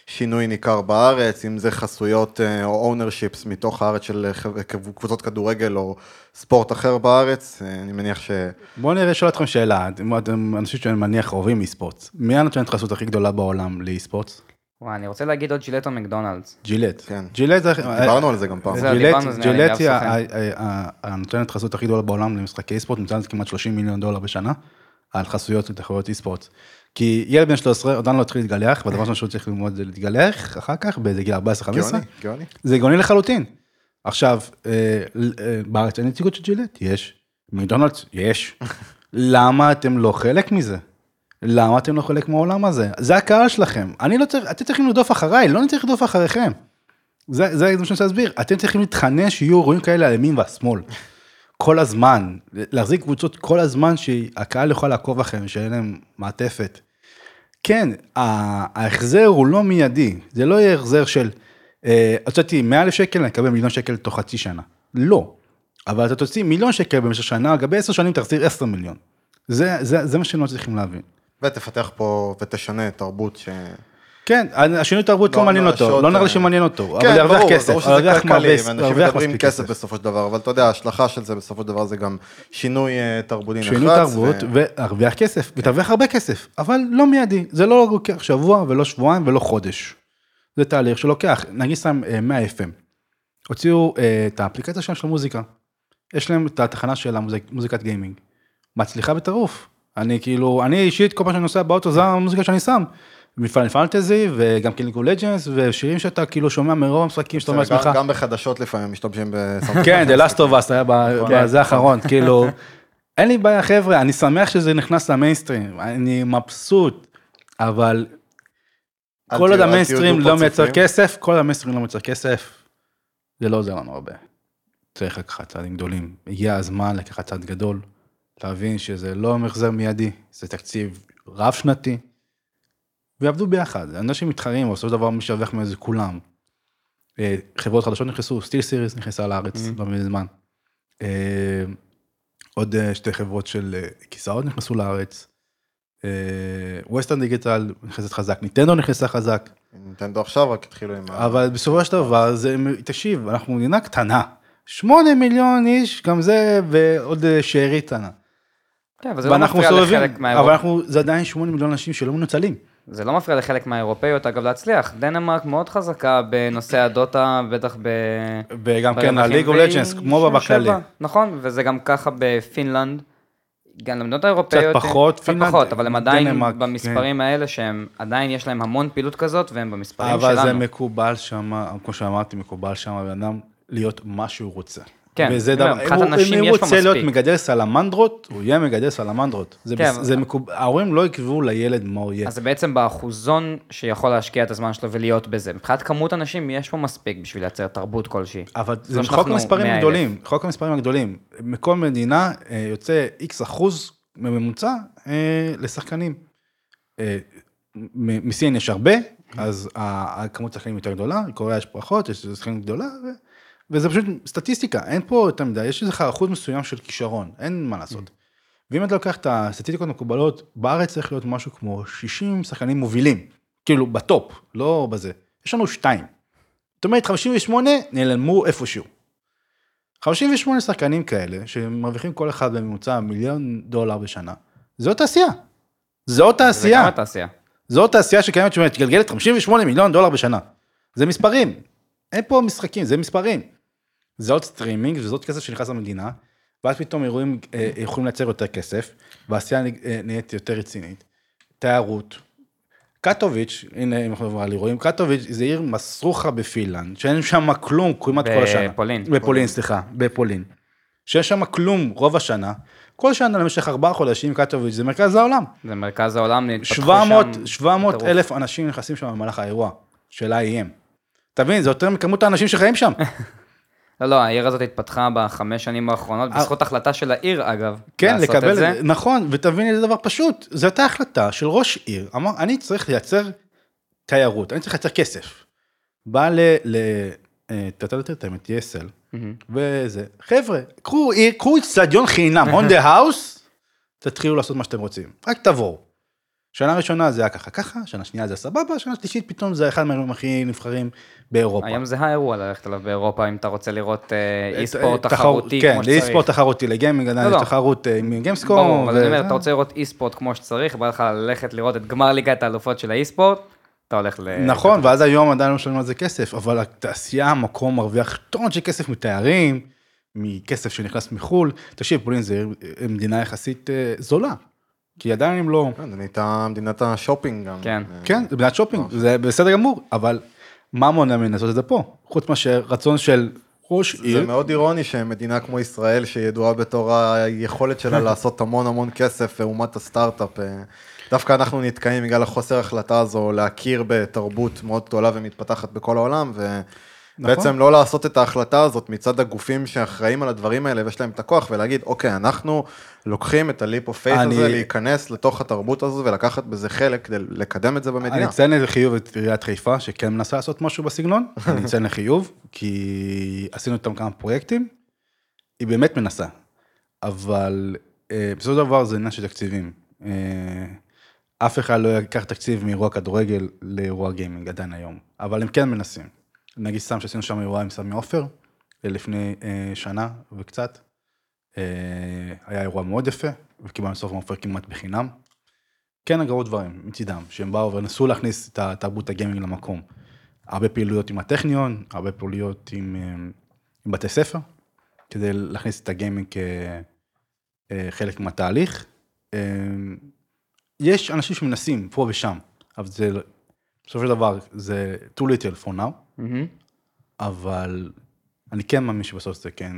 שינוי ניכר בארץ, אם זה חסויות אה, או אונרשיפס מתוך הארץ של אה, קבוצות כדורגל או ספורט אחר בארץ, אה, אני מניח ש... בואו נראה, שואל אתכם שאלה, אתם אנשים שאני מניח אוהבים אי-ספורט. מי הנותנת החסות הכי גדולה בעולם לאי-ספורט? וואי, אני רוצה להגיד עוד ג'ילט או מקדונלדס. ג'ילט. כן. ג'ילט. דיברנו על זה גם פעם. ג'ילט, ג'ילט גם היא הנותנת חסות הכי גדולה בעולם למשחקי אי-ספורט, נותנת כמעט 30 מיליון דולר בשנה על חסויות לתחרויות אי-ספורט. כי ילד בן 13 עדיין לא התחיל להתגלח, והדבר ראשון שהוא צריך ללמוד זה להתגלח אחר כך, באיזה גיל 14-15. גאוני, גאוני. זה הגיוני לחלוטין. עכשיו, אה, אה, בארץ אין נציגות של ג'ילט? יש. מקדונלדס? יש. למה אתם לא חלק מזה? למה אתם לא חלק מהעולם הזה? זה הקהל שלכם. אני לא צריך, אתם צריכים לרדוף אחריי, לא אני צריך לרדוף אחריכם. זה, זה מה שאני רוצה להסביר. אתם צריכים להתחנן שיהיו אירועים כאלה על ימין והשמאל. כל הזמן. להחזיק קבוצות כל הזמן שהקהל יוכל לעקוב אחריהם, שיהיה להם מעטפת. כן, ההחזר הוא לא מיידי, זה לא יהיה החזר של, אה, הוצאתי 100 אלף שקל, אני אקבל מיליון שקל תוך חצי שנה. לא. אבל אתה תוציא מיליון שקל במשך שנה, לגבי 10 שנים תחזיר 10 מיליון. זה, זה, זה מה שהם לא צריכים להבין. ותפתח פה ותשנה תרבות ש... כן, השינוי תרבות לא לא מעניין אותו, לא נראה לי אה, שמעניין אותו, אבל כן, להרוויח ברור, כסף, כלכלי, מרוויח- ואנשים להרוויח מדברים כסף כסף. בסופו של דבר, אבל אתה יודע, ההשלכה של זה בסופו של דבר זה גם שינוי אה, תרבותי נחרץ. שינוי תרבות ולהרוויח כסף, ותרוויח הרבה כסף, אבל לא מיידי, זה לא לוקח שבוע ולא שבועיים ולא חודש. זה תהליך שלוקח, נגיד סתם אה, 100 FM, הוציאו אה, את האפליקציה שלהם של המוזיקה, יש להם את התחנה של המוזיק- מוזיקת גיימינג, מצליחה בטירוף. אני כאילו, אני אישית כל פעם שאני נוסע באוטו זה המוזיקה שאני שם. מפעל פנטזי וגם ליגו לג'נס ושירים שאתה כאילו שומע מרוב המשחקים שאתה אומר לעצמך. גם בחדשות לפעמים משתמשים בסאונד. כן, The Last of Us היה בזה האחרון, כאילו, אין לי בעיה חבר'ה, אני שמח שזה נכנס למיינסטרים, אני מבסוט, אבל כל עוד המיינסטרים לא מייצר. כסף, כל המיינסטרים לא מייצר כסף, זה לא עוזר לנו הרבה. צריך לקחת צעדים גדולים, הגיע הזמן לקחת צעד גדול, להבין שזה לא מחזר מיידי, זה תקציב רב שנתי, ויעבדו ביחד, אנשים מתחרים, בסופו של דבר מי שירוויח מזה כולם. אה, חברות חדשות נכנסו, סטיל סיריס נכנסה לארץ Mm-hmm. לא מזמן. אה, עוד אה, שתי חברות של כיסאות נכנסו לארץ. ווסטרן דיגיטל נכנסת חזק, ניטנדו נכנסה חזק, נינטנדו עכשיו רק התחילו עם... אבל בסופו של דבר זה, תקשיב, אנחנו מדינה קטנה, שמונה מיליון איש, גם זה ועוד שארית קטנה. כן, אבל זה לא מפריע לחלק אבל מהאירוע. אנחנו, זה עדיין שמונה מיליון אנשים שלא מנוצלים. זה לא מפריע לחלק מהאירופאיות, אגב, להצליח. דנמרק מאוד חזקה בנושא הדוטה, בטח ב... וגם כן, ה League of Legends, כמו בבקלי. נכון, וזה גם ככה בפינלנד. גם למדינות האירופאיות, קצת פחות, קצת פינלנד, פחות, אבל הם עדיין דנמרק, במספרים האלה שהם, עדיין יש להם המון פעילות כזאת, והם במספרים אבל זה שלנו. מקובל שם, כמו שאמרתי, מקובל שם בן אדם להיות מה שהוא רוצה. כן, וזה דבר, מבחינת אם הוא- אנשים אם יש הוא רוצה להיות מספיק. מגדל סלמנדרות, הוא יהיה מגדל סלמנדרות. זה כן, בס- זה מקובל, ההורים לא יקבעו לילד מה הוא יהיה. אז זה בעצם באחוזון שיכול להשקיע את הזמן שלו ולהיות בזה. מבחינת כמות אנשים, יש פה מספיק בשביל לייצר תרבות כלשהי. אבל זה חוק המספרים 100,000. הגדולים, חוק המספרים הגדולים. מכל מדינה אה, יוצא איקס אחוז בממוצע אה, לשחקנים. אה, מסין יש הרבה, אז הכמות שחקנים יותר גדולה, קוריאה יש פחות, יש שחקנים גדולה, ו- וזה פשוט סטטיסטיקה, אין פה יותר מדי, יש לך אחוז מסוים של כישרון, אין מה לעשות. ואם אתה לוקח את הסטטיסטיקות המקובלות, בארץ צריך להיות משהו כמו 60 שחקנים מובילים, כאילו בטופ, לא בזה. יש לנו שתיים. זאת אומרת, 58 נעלמו איפשהו. 58 שחקנים כאלה, שמרוויחים כל אחד בממוצע מיליון דולר בשנה, זו תעשייה. זו זה תעשייה. גם התעשייה. זו תעשייה שקיימת שמתגלגלת 58 מיליון דולר בשנה. זה מספרים. אין פה משחקים, זה מספרים. זה עוד סטרימינג וזה עוד כסף שנכנס למדינה, ואז פתאום אירועים אה, יכולים לייצר יותר כסף, והעשייה אה, נהיית יותר רצינית. תיירות. קטוביץ', הנה אם אנחנו מדברים על אירועים, קטוביץ' זה עיר מסרוחה בפינלנד, שאין שם כלום כמעט כל השנה. בפולין. בפולין, סליחה, בפולין. שיש שם כלום רוב השנה. כל שנה למשך ארבעה חודשים קטוביץ' זה מרכז העולם. זה מרכז העולם, התפתחו 700, שם 700 טירוף. אלף אנשים נכנסים שם במהלך האירוע של תבין, זה יותר מכמות האנשים שחיים שם. לא, לא, העיר הזאת התפתחה בחמש שנים האחרונות, בזכות החלטה של העיר, אגב. אה, כן, לעשות לקבל את זה. נכון, ותבין איזה דבר פשוט, זו הייתה החלטה של ראש עיר, אמר, אני צריך לייצר תיירות, אני צריך לייצר כסף. בא ל... ל... אה, את ESL, מהמם. וזה, חבר'ה, קחו אצטדיון חינם, on the house, תתחילו לעשות מה שאתם רוצים, רק תבואו. שנה ראשונה זה היה ככה ככה, שנה שנייה זה סבבה, שנה שלישית פתאום זה אחד מהאירועים הכי נבחרים באירופה. היום זה האירוע ללכת אליו באירופה, אם אתה רוצה לראות אה, אי את- ספורט תחרות- תחרותי כן, כמו שצריך. לאי ספורט תחרותי, לגיימינג עדיין לא, יש לא. תחרות אה, עם גיימסקום. ברור, אבל אני אומר. אתה רוצה לראות אי ספורט כמו שצריך, בא לך ללכת לראות את גמר ליגת האלופות של האי ספורט, אתה הולך ל... נכון, ואז היום עדיין לא משלמים על זה כסף, אבל התעשייה, המקום מרוויח טון של כסף מתיירים, מכסף שנכנס מחו"ל. תקשיב, פולין זה מדינה יחסית אה, זולה, כי עדיין הם לא... כן, זה נהייתה מדינת השופינג גם. כן. אה, כן, זה מדינת שופינג, זה בסדר גמור, אבל מה מונע ממני לעשות את זה פה? חוץ מאשר רצון של ראש זה עיר. מאוד אירוני שמדינה כמו ישראל, שידועה בתור היכולת שלה לעשות המון המון כסף אומת הסטארט-אפ, אה, דווקא אנחנו נתקעים בגלל החוסר החלטה הזו להכיר בתרבות מאוד גדולה ומתפתחת בכל העולם, ובעצם נכון. לא לעשות את ההחלטה הזאת מצד הגופים שאחראים על הדברים האלה ויש להם את הכוח, ולהגיד, אוקיי, אנחנו לוקחים את ה leap of faith אני- הזה, להיכנס לתוך התרבות הזו ולקחת בזה חלק כדי לקדם את זה אני במדינה. אציין לחיוב את עיריית חיפה, שכן מנסה לעשות משהו בסגנון, אני אציין לחיוב, כי עשינו איתם כמה פרויקטים, היא באמת מנסה, אבל אה, בסופו של דבר זה עניין של תקציבים. אה, אף אחד לא ייקח תקציב מאירוע כדורגל לאירוע גיימינג עדיין היום, אבל הם כן מנסים. נגיד סתם שעשינו שם אירוע עם סמי עופר, אה, לפני אה, שנה וקצת, אה, היה אירוע מאוד יפה, וקיבלנו סוף עופר כמעט בחינם. כן קרו דברים מצידם, שהם באו ונסו להכניס את התרבות הגיימינג למקום. הרבה פעילויות עם הטכניון, הרבה פעילויות עם, אה, עם בתי ספר, כדי להכניס את הגיימינג כחלק מהתהליך. אה, יש אנשים שמנסים פה ושם, אבל זה, בסופו של דבר, זה too little for now. אבל אני כן מאמין שבסוף זה כן,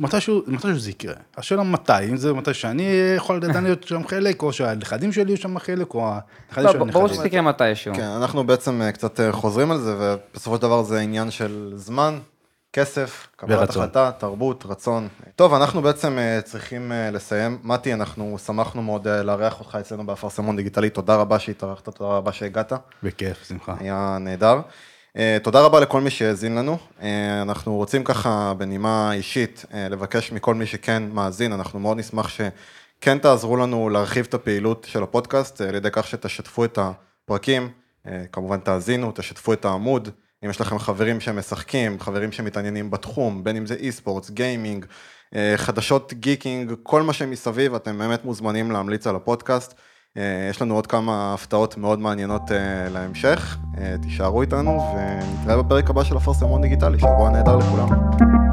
מתישהו, מתישהו זה יקרה. השאלה מתי, אם זה מתי שאני יכול עדיין להיות שם חלק, או שהנכדים שלי יהיו שם חלק, או הנכדים לא, של ברור הנכדים. שזה יקרה מתישהו. כן, אנחנו בעצם אה, קצת אה, חוזרים על זה, ובסופו של דבר זה עניין של זמן, כסף, קבלת. החלטה, תרבות, רצון. טוב, אנחנו בעצם אה, צריכים אה, לסיים. מתי, אנחנו שמחנו מאוד אה, לארח אותך אצלנו באפרסמון דיגיטלי, תודה רבה שהתארחת, תודה רבה שהגעת, בכיף, שמחה. היה נהדר. תודה רבה לכל מי שהאזין לנו. אנחנו רוצים ככה בנימה אישית לבקש מכל מי שכן מאזין, אנחנו מאוד נשמח שכן תעזרו לנו להרחיב את הפעילות של הפודקאסט על ידי כך שתשתפו את הפרקים, כמובן תאזינו, תשתפו את העמוד. אם יש לכם חברים שמשחקים, חברים שמתעניינים בתחום, בין אם זה e-sports, גיימינג, אה, חדשות גיקינג, כל מה שמסביב, אתם באמת מוזמנים להמליץ על הפודקאסט. אה, יש לנו עוד כמה הפתעות מאוד מעניינות אה, להמשך, תישארו איתנו ונתראה בפרק הבא של אפרסמון דיגיטלי, שבוע נהדר לכולם.